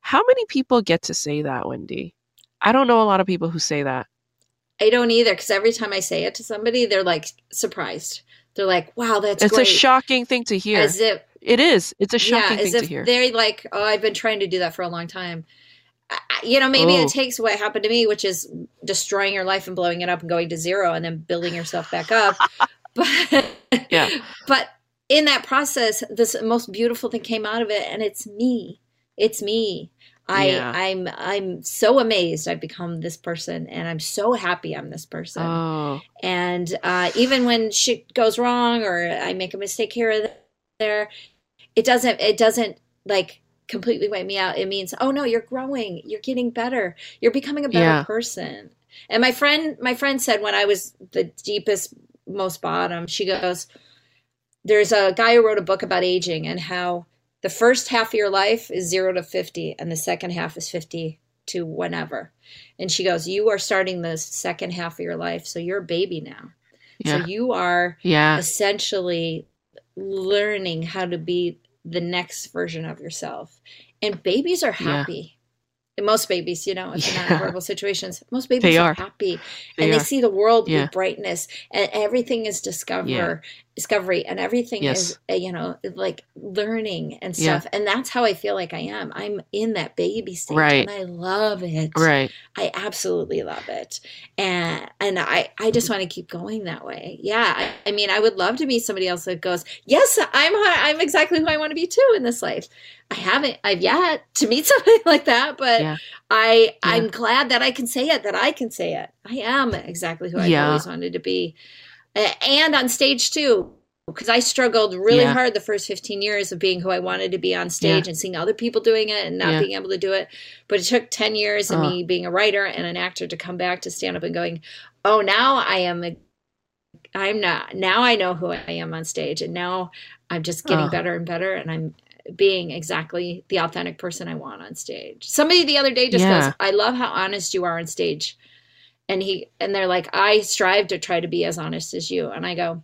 How many people get to say that, Wendy? I don't know a lot of people who say that. I don't either because every time I say it to somebody, they're like surprised. They're like, "Wow, that's it's great. a shocking thing to hear." As if it is. It's a shocking yeah, thing to hear. They're like, "Oh, I've been trying to do that for a long time." you know, maybe oh. it takes what happened to me, which is destroying your life and blowing it up and going to zero and then building yourself back up. (laughs) but yeah, but in that process, this most beautiful thing came out of it, and it's me. It's me. I yeah. I'm I'm so amazed I've become this person and I'm so happy I'm this person. Oh. And uh, even when shit goes wrong or I make a mistake here or there, it doesn't it doesn't like completely wipe me out. It means, oh no, you're growing, you're getting better, you're becoming a better yeah. person. And my friend my friend said when I was the deepest, most bottom, she goes, There's a guy who wrote a book about aging and how the first half of your life is zero to 50, and the second half is 50 to whenever. And she goes, You are starting the second half of your life. So you're a baby now. Yeah. So you are yeah. essentially learning how to be the next version of yourself. And babies are happy most babies, you know, if yeah. not horrible situations, most babies are. are. happy they and are. they see the world yeah. with brightness and everything is discover yeah. Discovery and everything yes. is uh, you know like learning and stuff. And that's how I feel like I am. I'm in that baby stage right. and I love it. Right. I absolutely love it. And and I I just want to keep going that way. Yeah. I, I mean, I would love to meet somebody else that goes, "Yes, I'm I'm exactly who I want to be too in this life." I haven't I've yet to meet (laughs) somebody like that, but yeah. I yeah. I'm glad that I can say it, that I can say it. I am exactly who I yeah. always wanted to be. And on stage too, because I struggled really yeah. hard the first 15 years of being who I wanted to be on stage yeah. and seeing other people doing it and not yeah. being able to do it. But it took 10 years of uh. me being a writer and an actor to come back to stand up and going, oh, now I am, a, I'm not, now I know who I am on stage. And now I'm just getting uh. better and better. And I'm being exactly the authentic person I want on stage. Somebody the other day just goes, I love how honest you are on stage. And he, and they're like, I strive to try to be as honest as you. And I go,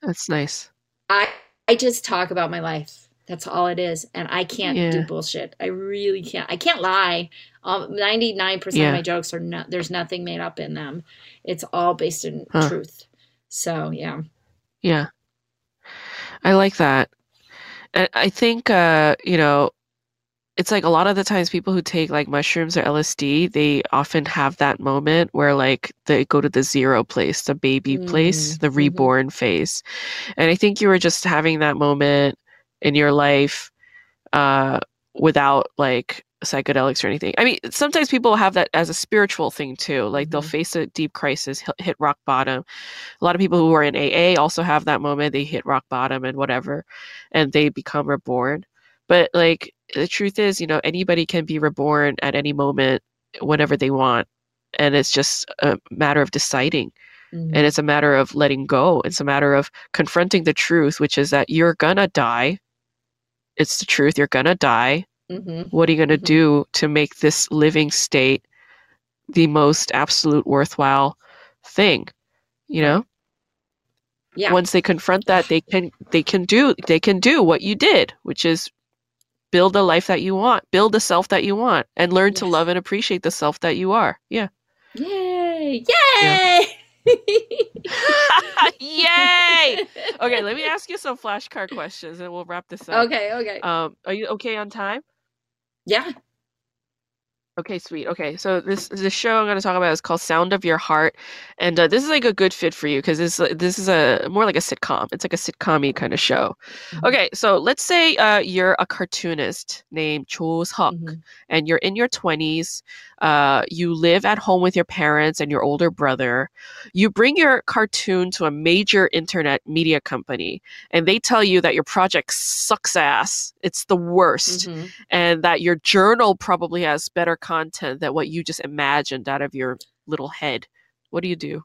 that's nice. I I just talk about my life. That's all it is, and I can't yeah. do bullshit. I really can't. I can't lie. Ninety nine percent of my jokes are not. There's nothing made up in them. It's all based in huh. truth. So yeah. Yeah. I like that. And I think uh, you know, it's like a lot of the times people who take like mushrooms or LSD, they often have that moment where like they go to the zero place, the baby mm-hmm. place, the mm-hmm. reborn mm-hmm. phase. And I think you were just having that moment in your life uh, without like psychedelics or anything. I mean, sometimes people have that as a spiritual thing too. Like they'll mm-hmm. face a deep crisis, hit rock bottom. A lot of people who are in AA also have that moment. They hit rock bottom and whatever, and they become reborn. But like the truth is, you know, anybody can be reborn at any moment whenever they want. And it's just a matter of deciding. Mm-hmm. And it's a matter of letting go. It's a matter of confronting the truth, which is that you're gonna die. It's the truth. You're gonna die. Mm-hmm. What are you gonna mm-hmm. do to make this living state the most absolute worthwhile thing? You know? Yeah. Once they confront that, they can they can do they can do what you did, which is build the life that you want, build the self that you want, and learn yes. to love and appreciate the self that you are. Yeah. Yay! Yay! Yeah. (laughs) Yay! Okay, let me (laughs) ask you some flashcard questions and we'll wrap this up. Okay, okay. Um, are you okay on time? Yeah. Okay, sweet. Okay, so this the show I'm going to talk about is called Sound of Your Heart, and uh, this is like a good fit for you because this this is a more like a sitcom. It's like a sitcom kind of show. Mm-hmm. Okay, so let's say uh, you're a cartoonist named Cho Seok, mm-hmm. and you're in your 20s. Uh, you live at home with your parents and your older brother. You bring your cartoon to a major internet media company, and they tell you that your project sucks ass. It's the worst, mm-hmm. and that your journal probably has better content than what you just imagined out of your little head. What do you do?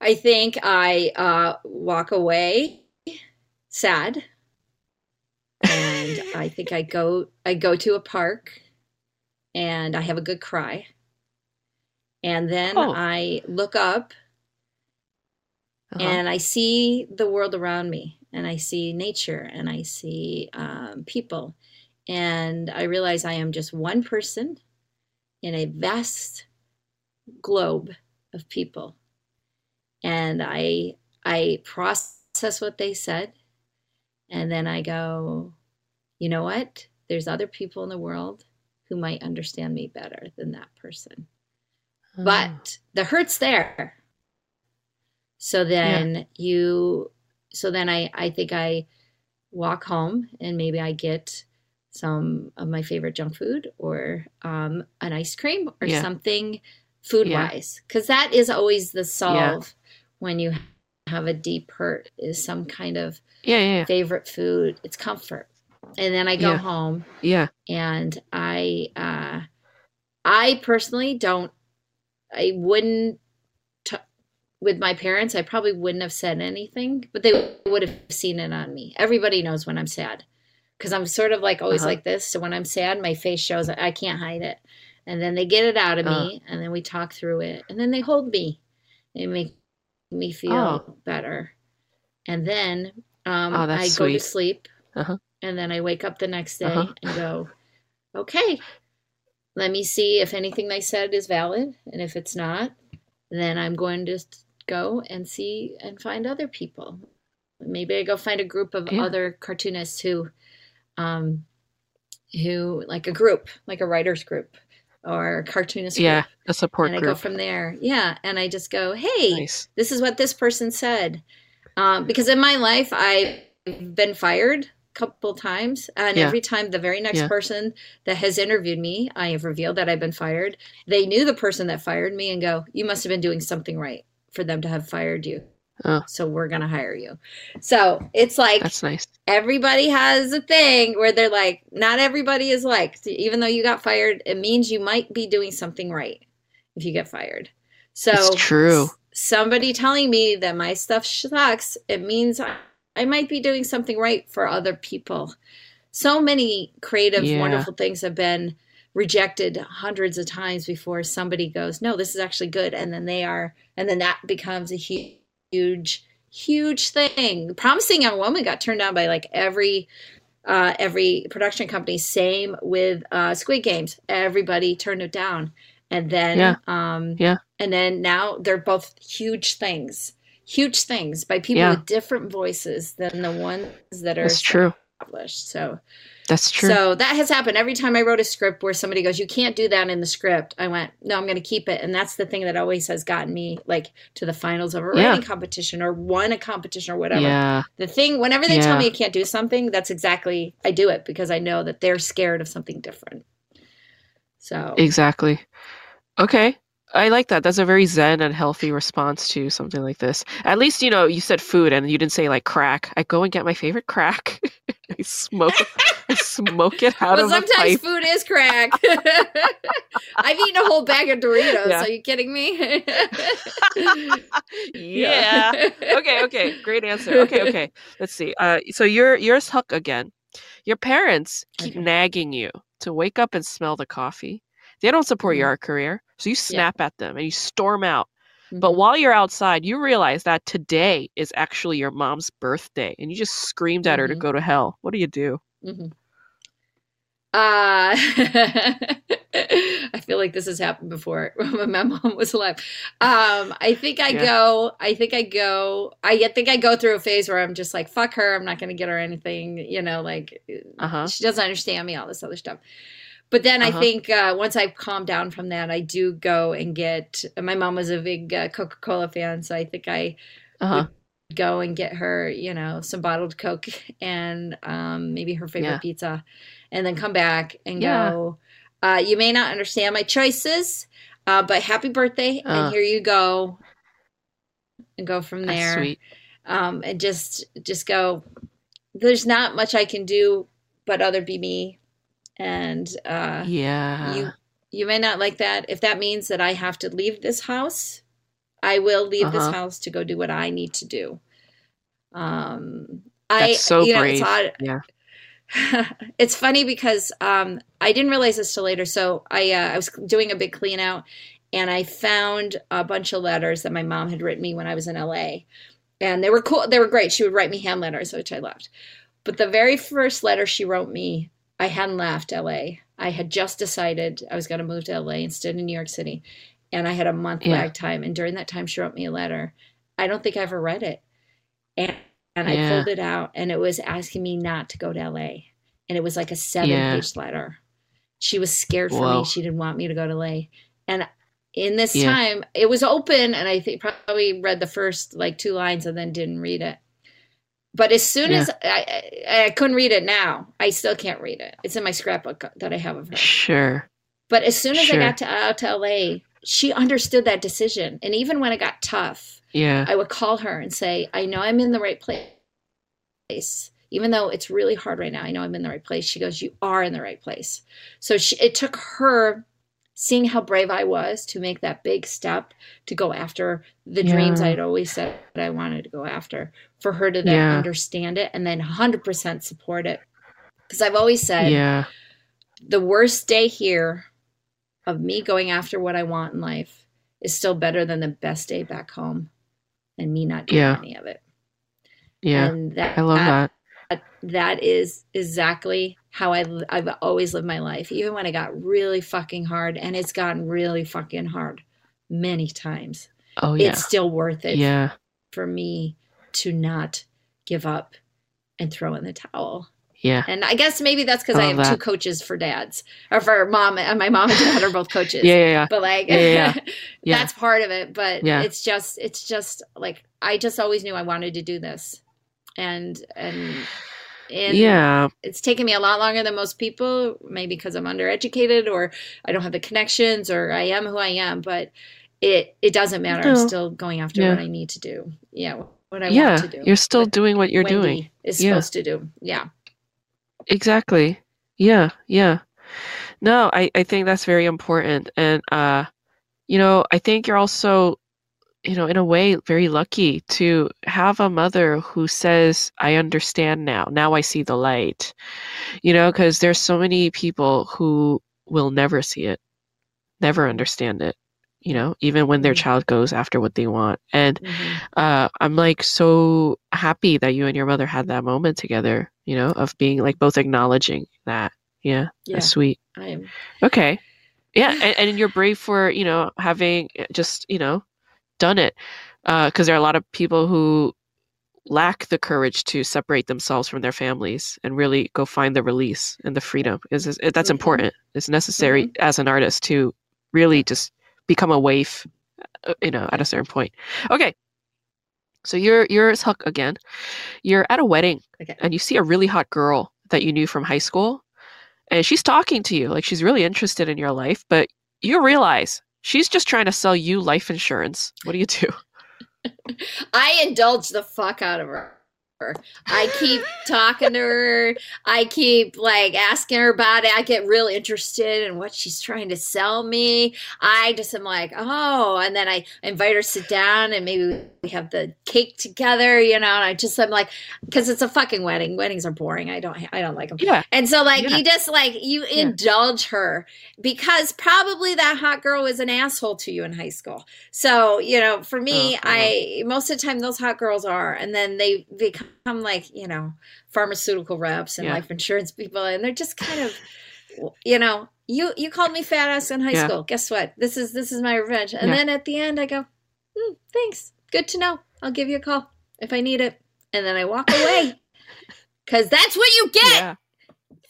I think I uh, walk away sad, and I think I go I go to a park and I have a good cry. And then oh. I look up uh-huh. and I see the world around me and I see nature and I see um, people. And I realize I am just one person in a vast globe of people. And I I process what they said and then I go, you know what? There's other people in the world who might understand me better than that person. Oh. But the hurt's there. So then yeah. you so then I I think I walk home and maybe I get some of my favorite junk food or um, an ice cream or yeah. something food wise because that is always the solve when you have a deep hurt is some kind of yeah, favorite food it's comfort and then I go yeah. home. Yeah. And I uh I personally don't I wouldn't t- with my parents I probably wouldn't have said anything, but they would have seen it on me. Everybody knows when I'm sad cuz I'm sort of like always uh-huh. like this, so when I'm sad my face shows I can't hide it. And then they get it out of uh. me and then we talk through it and then they hold me. They make me feel oh. better. And then um, oh, I sweet. go to sleep. Uh-huh and then I wake up the next day uh-huh. and go, okay, let me see if anything they said is valid. And if it's not, then I'm going to go and see and find other people. Maybe I go find a group of yeah. other cartoonists who, um, who like a group, like a writers group or a cartoonist group. Yeah, a support and group. I go from there. Yeah, and I just go, hey, nice. this is what this person said. Um, because in my life, I've been fired couple times and yeah. every time the very next yeah. person that has interviewed me i have revealed that i've been fired they knew the person that fired me and go you must have been doing something right for them to have fired you Oh. So we're going to hire you. So it's like That's nice. Everybody has a thing where they're like, not everybody is like, even though you got fired, it means you might be doing something right if you get fired. So it's true. somebody telling me that my stuff sucks, it means I, might be doing something right for other people. So many creative, yeah. wonderful things have been rejected hundreds of times before somebody goes, no, this is actually good. And then they are, and then that becomes a huge, huge thing. Promising Young Woman got turned down by like every, uh, every production company. Same with uh, Squid Games. Everybody turned it down. And then, yeah. Um, yeah. And then now they're both huge things, huge things by people yeah. with different voices than the ones that are That's true. established. So, that's true. So that has happened every time I wrote a script where somebody goes, "You can't do that in the script." I went, "No, I'm going to keep it," and that's the thing that always has gotten me like to the finals of a yeah. writing competition or won a competition or whatever. Yeah. The thing, whenever they yeah. tell me you can't do something, that's exactly I do it because I know that they're scared of something different. So exactly. Okay. I like that. That's a very zen and healthy response to something like this. At least, you know, you said food and you didn't say like crack. I go and get my favorite crack. (laughs) I smoke I smoke it out well, of sometimes pipe. Sometimes food is crack. (laughs) I've eaten a whole bag of Doritos. Yeah. Are you kidding me? (laughs) yeah. okay, okay. Great answer. Okay, okay. Let's see. Uh so you're you're Huck again. Your parents keep okay. nagging you to wake up and smell the coffee. They don't support mm-hmm. your art career. So you snap yeah. at them and you storm out. Mm-hmm. But while you're outside, you realize that today is actually your mom's birthday and you just screamed at mm-hmm. her to mm-hmm. go to hell. What do you do? Mm-hmm. Uh, (laughs) I feel like this has happened before (laughs) when my mom was alive. Um, I think I yeah. go, I think I go, I think I go through a phase where I'm just like, fuck her. I'm not going to get her anything, you know, like uh-huh. she doesn't understand me, all this other stuff. But then uh-huh. I think uh, once I calm down from that, I do go and get. My mom was a big uh, Coca Cola fan, so I think I uh-huh. go and get her, you know, some bottled Coke (laughs) and um, maybe her favorite yeah. pizza, and then come back and yeah. go. Uh, you may not understand my choices, uh, but happy birthday, and uh. here you go, and go from there. Um, and just just go. There's not much I can do, but other be me and uh, yeah, you you may not like that. If that means that I have to leave this house, I will leave uh-huh. this house to go do what I need to do. Um, That's I so you know, brave. It's odd. Yeah. (laughs) it's funny because um, I didn't realize this till later. So I uh, I was doing a big clean out and I found a bunch of letters that my mom had written me when I was in LA. And they were cool. They were great. She would write me hand letters, which I loved. But the very first letter she wrote me I hadn't left LA. I had just decided I was going to move to LA instead of New York City. And I had a month yeah. lag time. And during that time, she wrote me a letter. I don't think I ever read it. And, and yeah. I pulled it out, and it was asking me not to go to LA. And it was like a seven yeah. page letter. She was scared for Whoa. me. She didn't want me to go to LA. And in this time, it was open, and I think probably read the first like two lines and then didn't read it. But as soon yeah. as I, I, I, couldn't read it now, I still can't read it. It's in my scrapbook that I have of her. Sure. But as soon as sure. I got to out to LA, she understood that decision. And even when it got tough, yeah, I would call her and say, "I know I'm in the right place." Even though it's really hard right now, I know I'm in the right place. She goes, "You are in the right place." So she, it took her seeing how brave I was to make that big step to go after the yeah. dreams I'd always said I wanted to go after, for her to then yeah. understand it and then 100% support it. Because I've always said, yeah. the worst day here of me going after what I want in life is still better than the best day back home and me not doing yeah. any of it. Yeah. And that, I love that. That. Is exactly how I, I've always lived my life, even when it got really fucking hard, and it's gotten really fucking hard many times. Oh yeah, it's still worth it. Yeah, for me to not give up and throw in the towel. Yeah, and I guess maybe that's because I, I have that. two coaches for dads or for mom. And my mom and dad are both coaches. yeah, yeah, yeah. But like, yeah, yeah, (laughs) yeah. that's part of it. But yeah. it's just, it's just like I just always knew I wanted to do this, and and and yeah, it's taken me a lot longer than most people, maybe because I'm undereducated or I don't have the connections or I am who I am. But it it doesn't matter. No. I'm still going after yeah. what I need to do. Yeah, what I yeah, want to do. You're still what doing what you're Wendy doing. Is yeah. supposed to do. Yeah. Exactly. Yeah, yeah. No, I, I think that's very important. And uh, you know, I think you're also, you know, in a way very lucky to have a mother who says, I understand now. Now I see the light. You know, because there's so many people who will never see it, never understand it you know, even when their mm-hmm. child goes after what they want. And mm-hmm. uh, I'm like so happy that you and your mother had that moment together, you know, of being like both acknowledging that. Yeah, yeah that's sweet. I am. Okay. Yeah, and, and you're brave for, you know, having just, you know, done it. Because uh, there are a lot of people who lack the courage to separate themselves from their families and really go find the release and the freedom is, is that's mm-hmm. important it's necessary mm-hmm. as an artist to really just become a waif, uh, you know, at a certain point. Okay. So you're you're Huck again. You're at a wedding okay. and you see a really hot girl that you knew from high school, and she's talking to you like she's really interested in your life, but you realize she's just trying to sell you life insurance. What do you do? (laughs) I indulge the fuck out of her. I keep talking to her. I keep like asking her about it. I get real interested in what she's trying to sell me. I just am like, oh, and then I invite her to sit down and maybe we have the cake together, you know. And I just I'm like, because it's a fucking wedding. Weddings are boring. I don't I don't like them. Yeah. And so like yeah. you just like you yeah. indulge her because probably that hot girl was an asshole to you in high school. So you know, for me, uh-huh. I most of the time those hot girls are, and then they become become like you know pharmaceutical reps and yeah. life insurance people and they're just kind of you know you you called me fat ass in high yeah. school. Guess what? This is this is my revenge. And yeah. then at the end i go hmm, thanks. Good to know. I'll give you a call if i need it. And then i walk away (laughs) because that's what you get.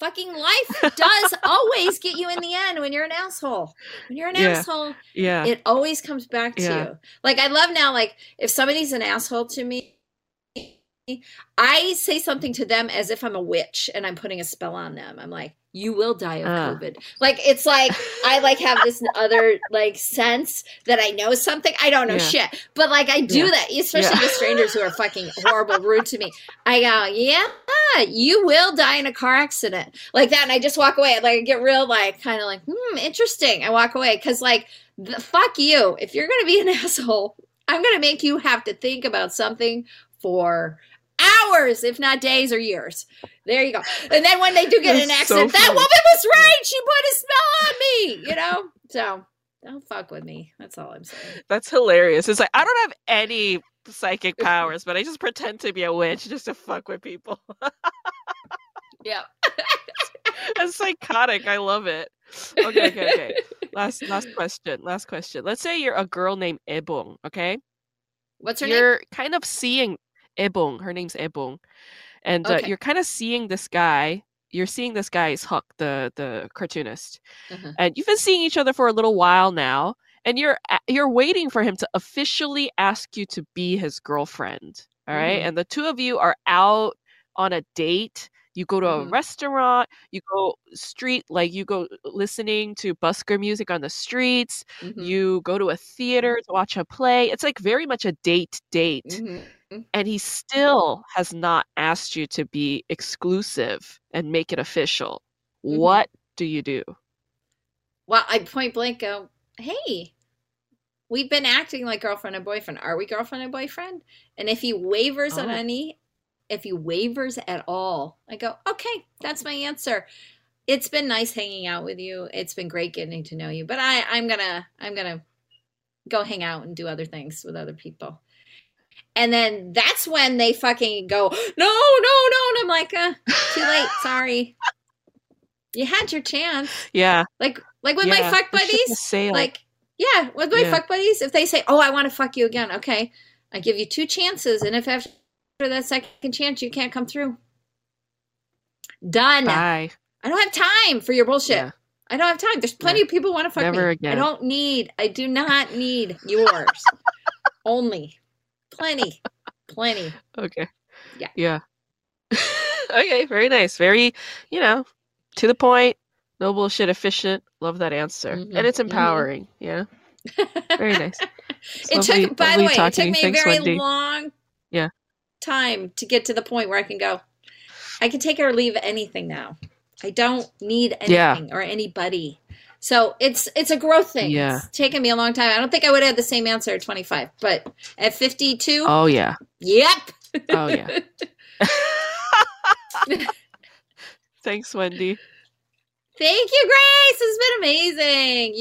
Fucking life does (laughs) always get you in the end when you're an asshole. When you're an asshole, yeah, it always comes back to you. Like I love now, like if somebody's an asshole to me, I say something to them as if I'm a witch and I'm putting a spell on them. I'm like, you will die of uh. COVID. Like it's like I like have this other like sense that I know something. I don't know yeah. shit, but like I do yeah. that, especially yeah. with strangers who are fucking horrible, rude to me. I go, yeah, you will die in a car accident like that, and I just walk away. Like I get real like kind of like, hmm, interesting. I walk away because like, the, fuck you. If you're gonna be an (laughs) asshole, I'm gonna make you have to think about something for hours, if not days or years. There you go. And then when they do get an accident, so that woman was right. She put a spell on me, you know? So don't fuck with me. That's all I'm saying. That's hilarious. It's like, I don't have any psychic powers, but I just pretend to be a witch just to fuck with people. (laughs) yeah. That's psychotic. I love it. Okay, okay, okay. Last last question. Last question. Let's say you're a girl named Aebong, okay? What's her you're name? You're kind of seeing Aebong. Her name's Aebong, and uh, you're kind of seeing this guy. You're seeing this guy is Huck, the the cartoonist, uh-huh. and you've been seeing each other for a little while now, and you're you're waiting for him to officially ask you to be his girlfriend. All right? mm-hmm. and the two of you are out on a date. You go to a mm-hmm. restaurant, you go street, like you go listening to busker music on the streets, mm-hmm. you go to a theater to watch a play. It's like very much a date date. Mm. and he still has not asked you to be exclusive and make it official. Mm-hmm. What do you do? Well, I point blank go, hey, we've been acting like girlfriend and boyfriend. Are we girlfriend and boyfriend? And if he wavers oh. on any, if he wavers at all, I go, okay, that's my answer. It's been nice hanging out with you. It's been great getting to know you. But I, I'm gonna, I'm gonna go hang out and do other things with other people. And then that's when they fucking go, no, no, no. And I'm like, uh, too late. (laughs) Sorry. You had your chance. Yeah. Like, like with yeah, my fuck buddies, like, yeah, with my yeah. fuck buddies, if they say, oh, I want to fuck you again, okay, I give you two chances. And if after that second chance you can't come through, done. Bye. I don't have time for your bullshit. Yeah. I don't have time. There's plenty yeah. of people want to fuck Never me. Again. I don't need. I do not need yours. (laughs) Only. Plenty. Plenty. Okay. Yeah. Yeah. (laughs) okay, very nice. Very, you know, to the point, no bullshit, efficient. Love that answer. Mm-hmm. And it's mm-hmm. empowering. Mm-hmm. Yeah. Very (laughs) nice. It lovely, took, by the way, it took me Thanks, a very Wendy. long yeah time to get to the point where I can go. I can take or leave anything now. I don't need anything yeah. or anybody. So it's it's a growth thing. Yeah. It's taken me a long time. I don't think I would have the same answer at 25, but at 52. Oh yeah. Yep. Oh yeah. (laughs) Thanks, Wendy. Thank you, Grace. It's been amazing.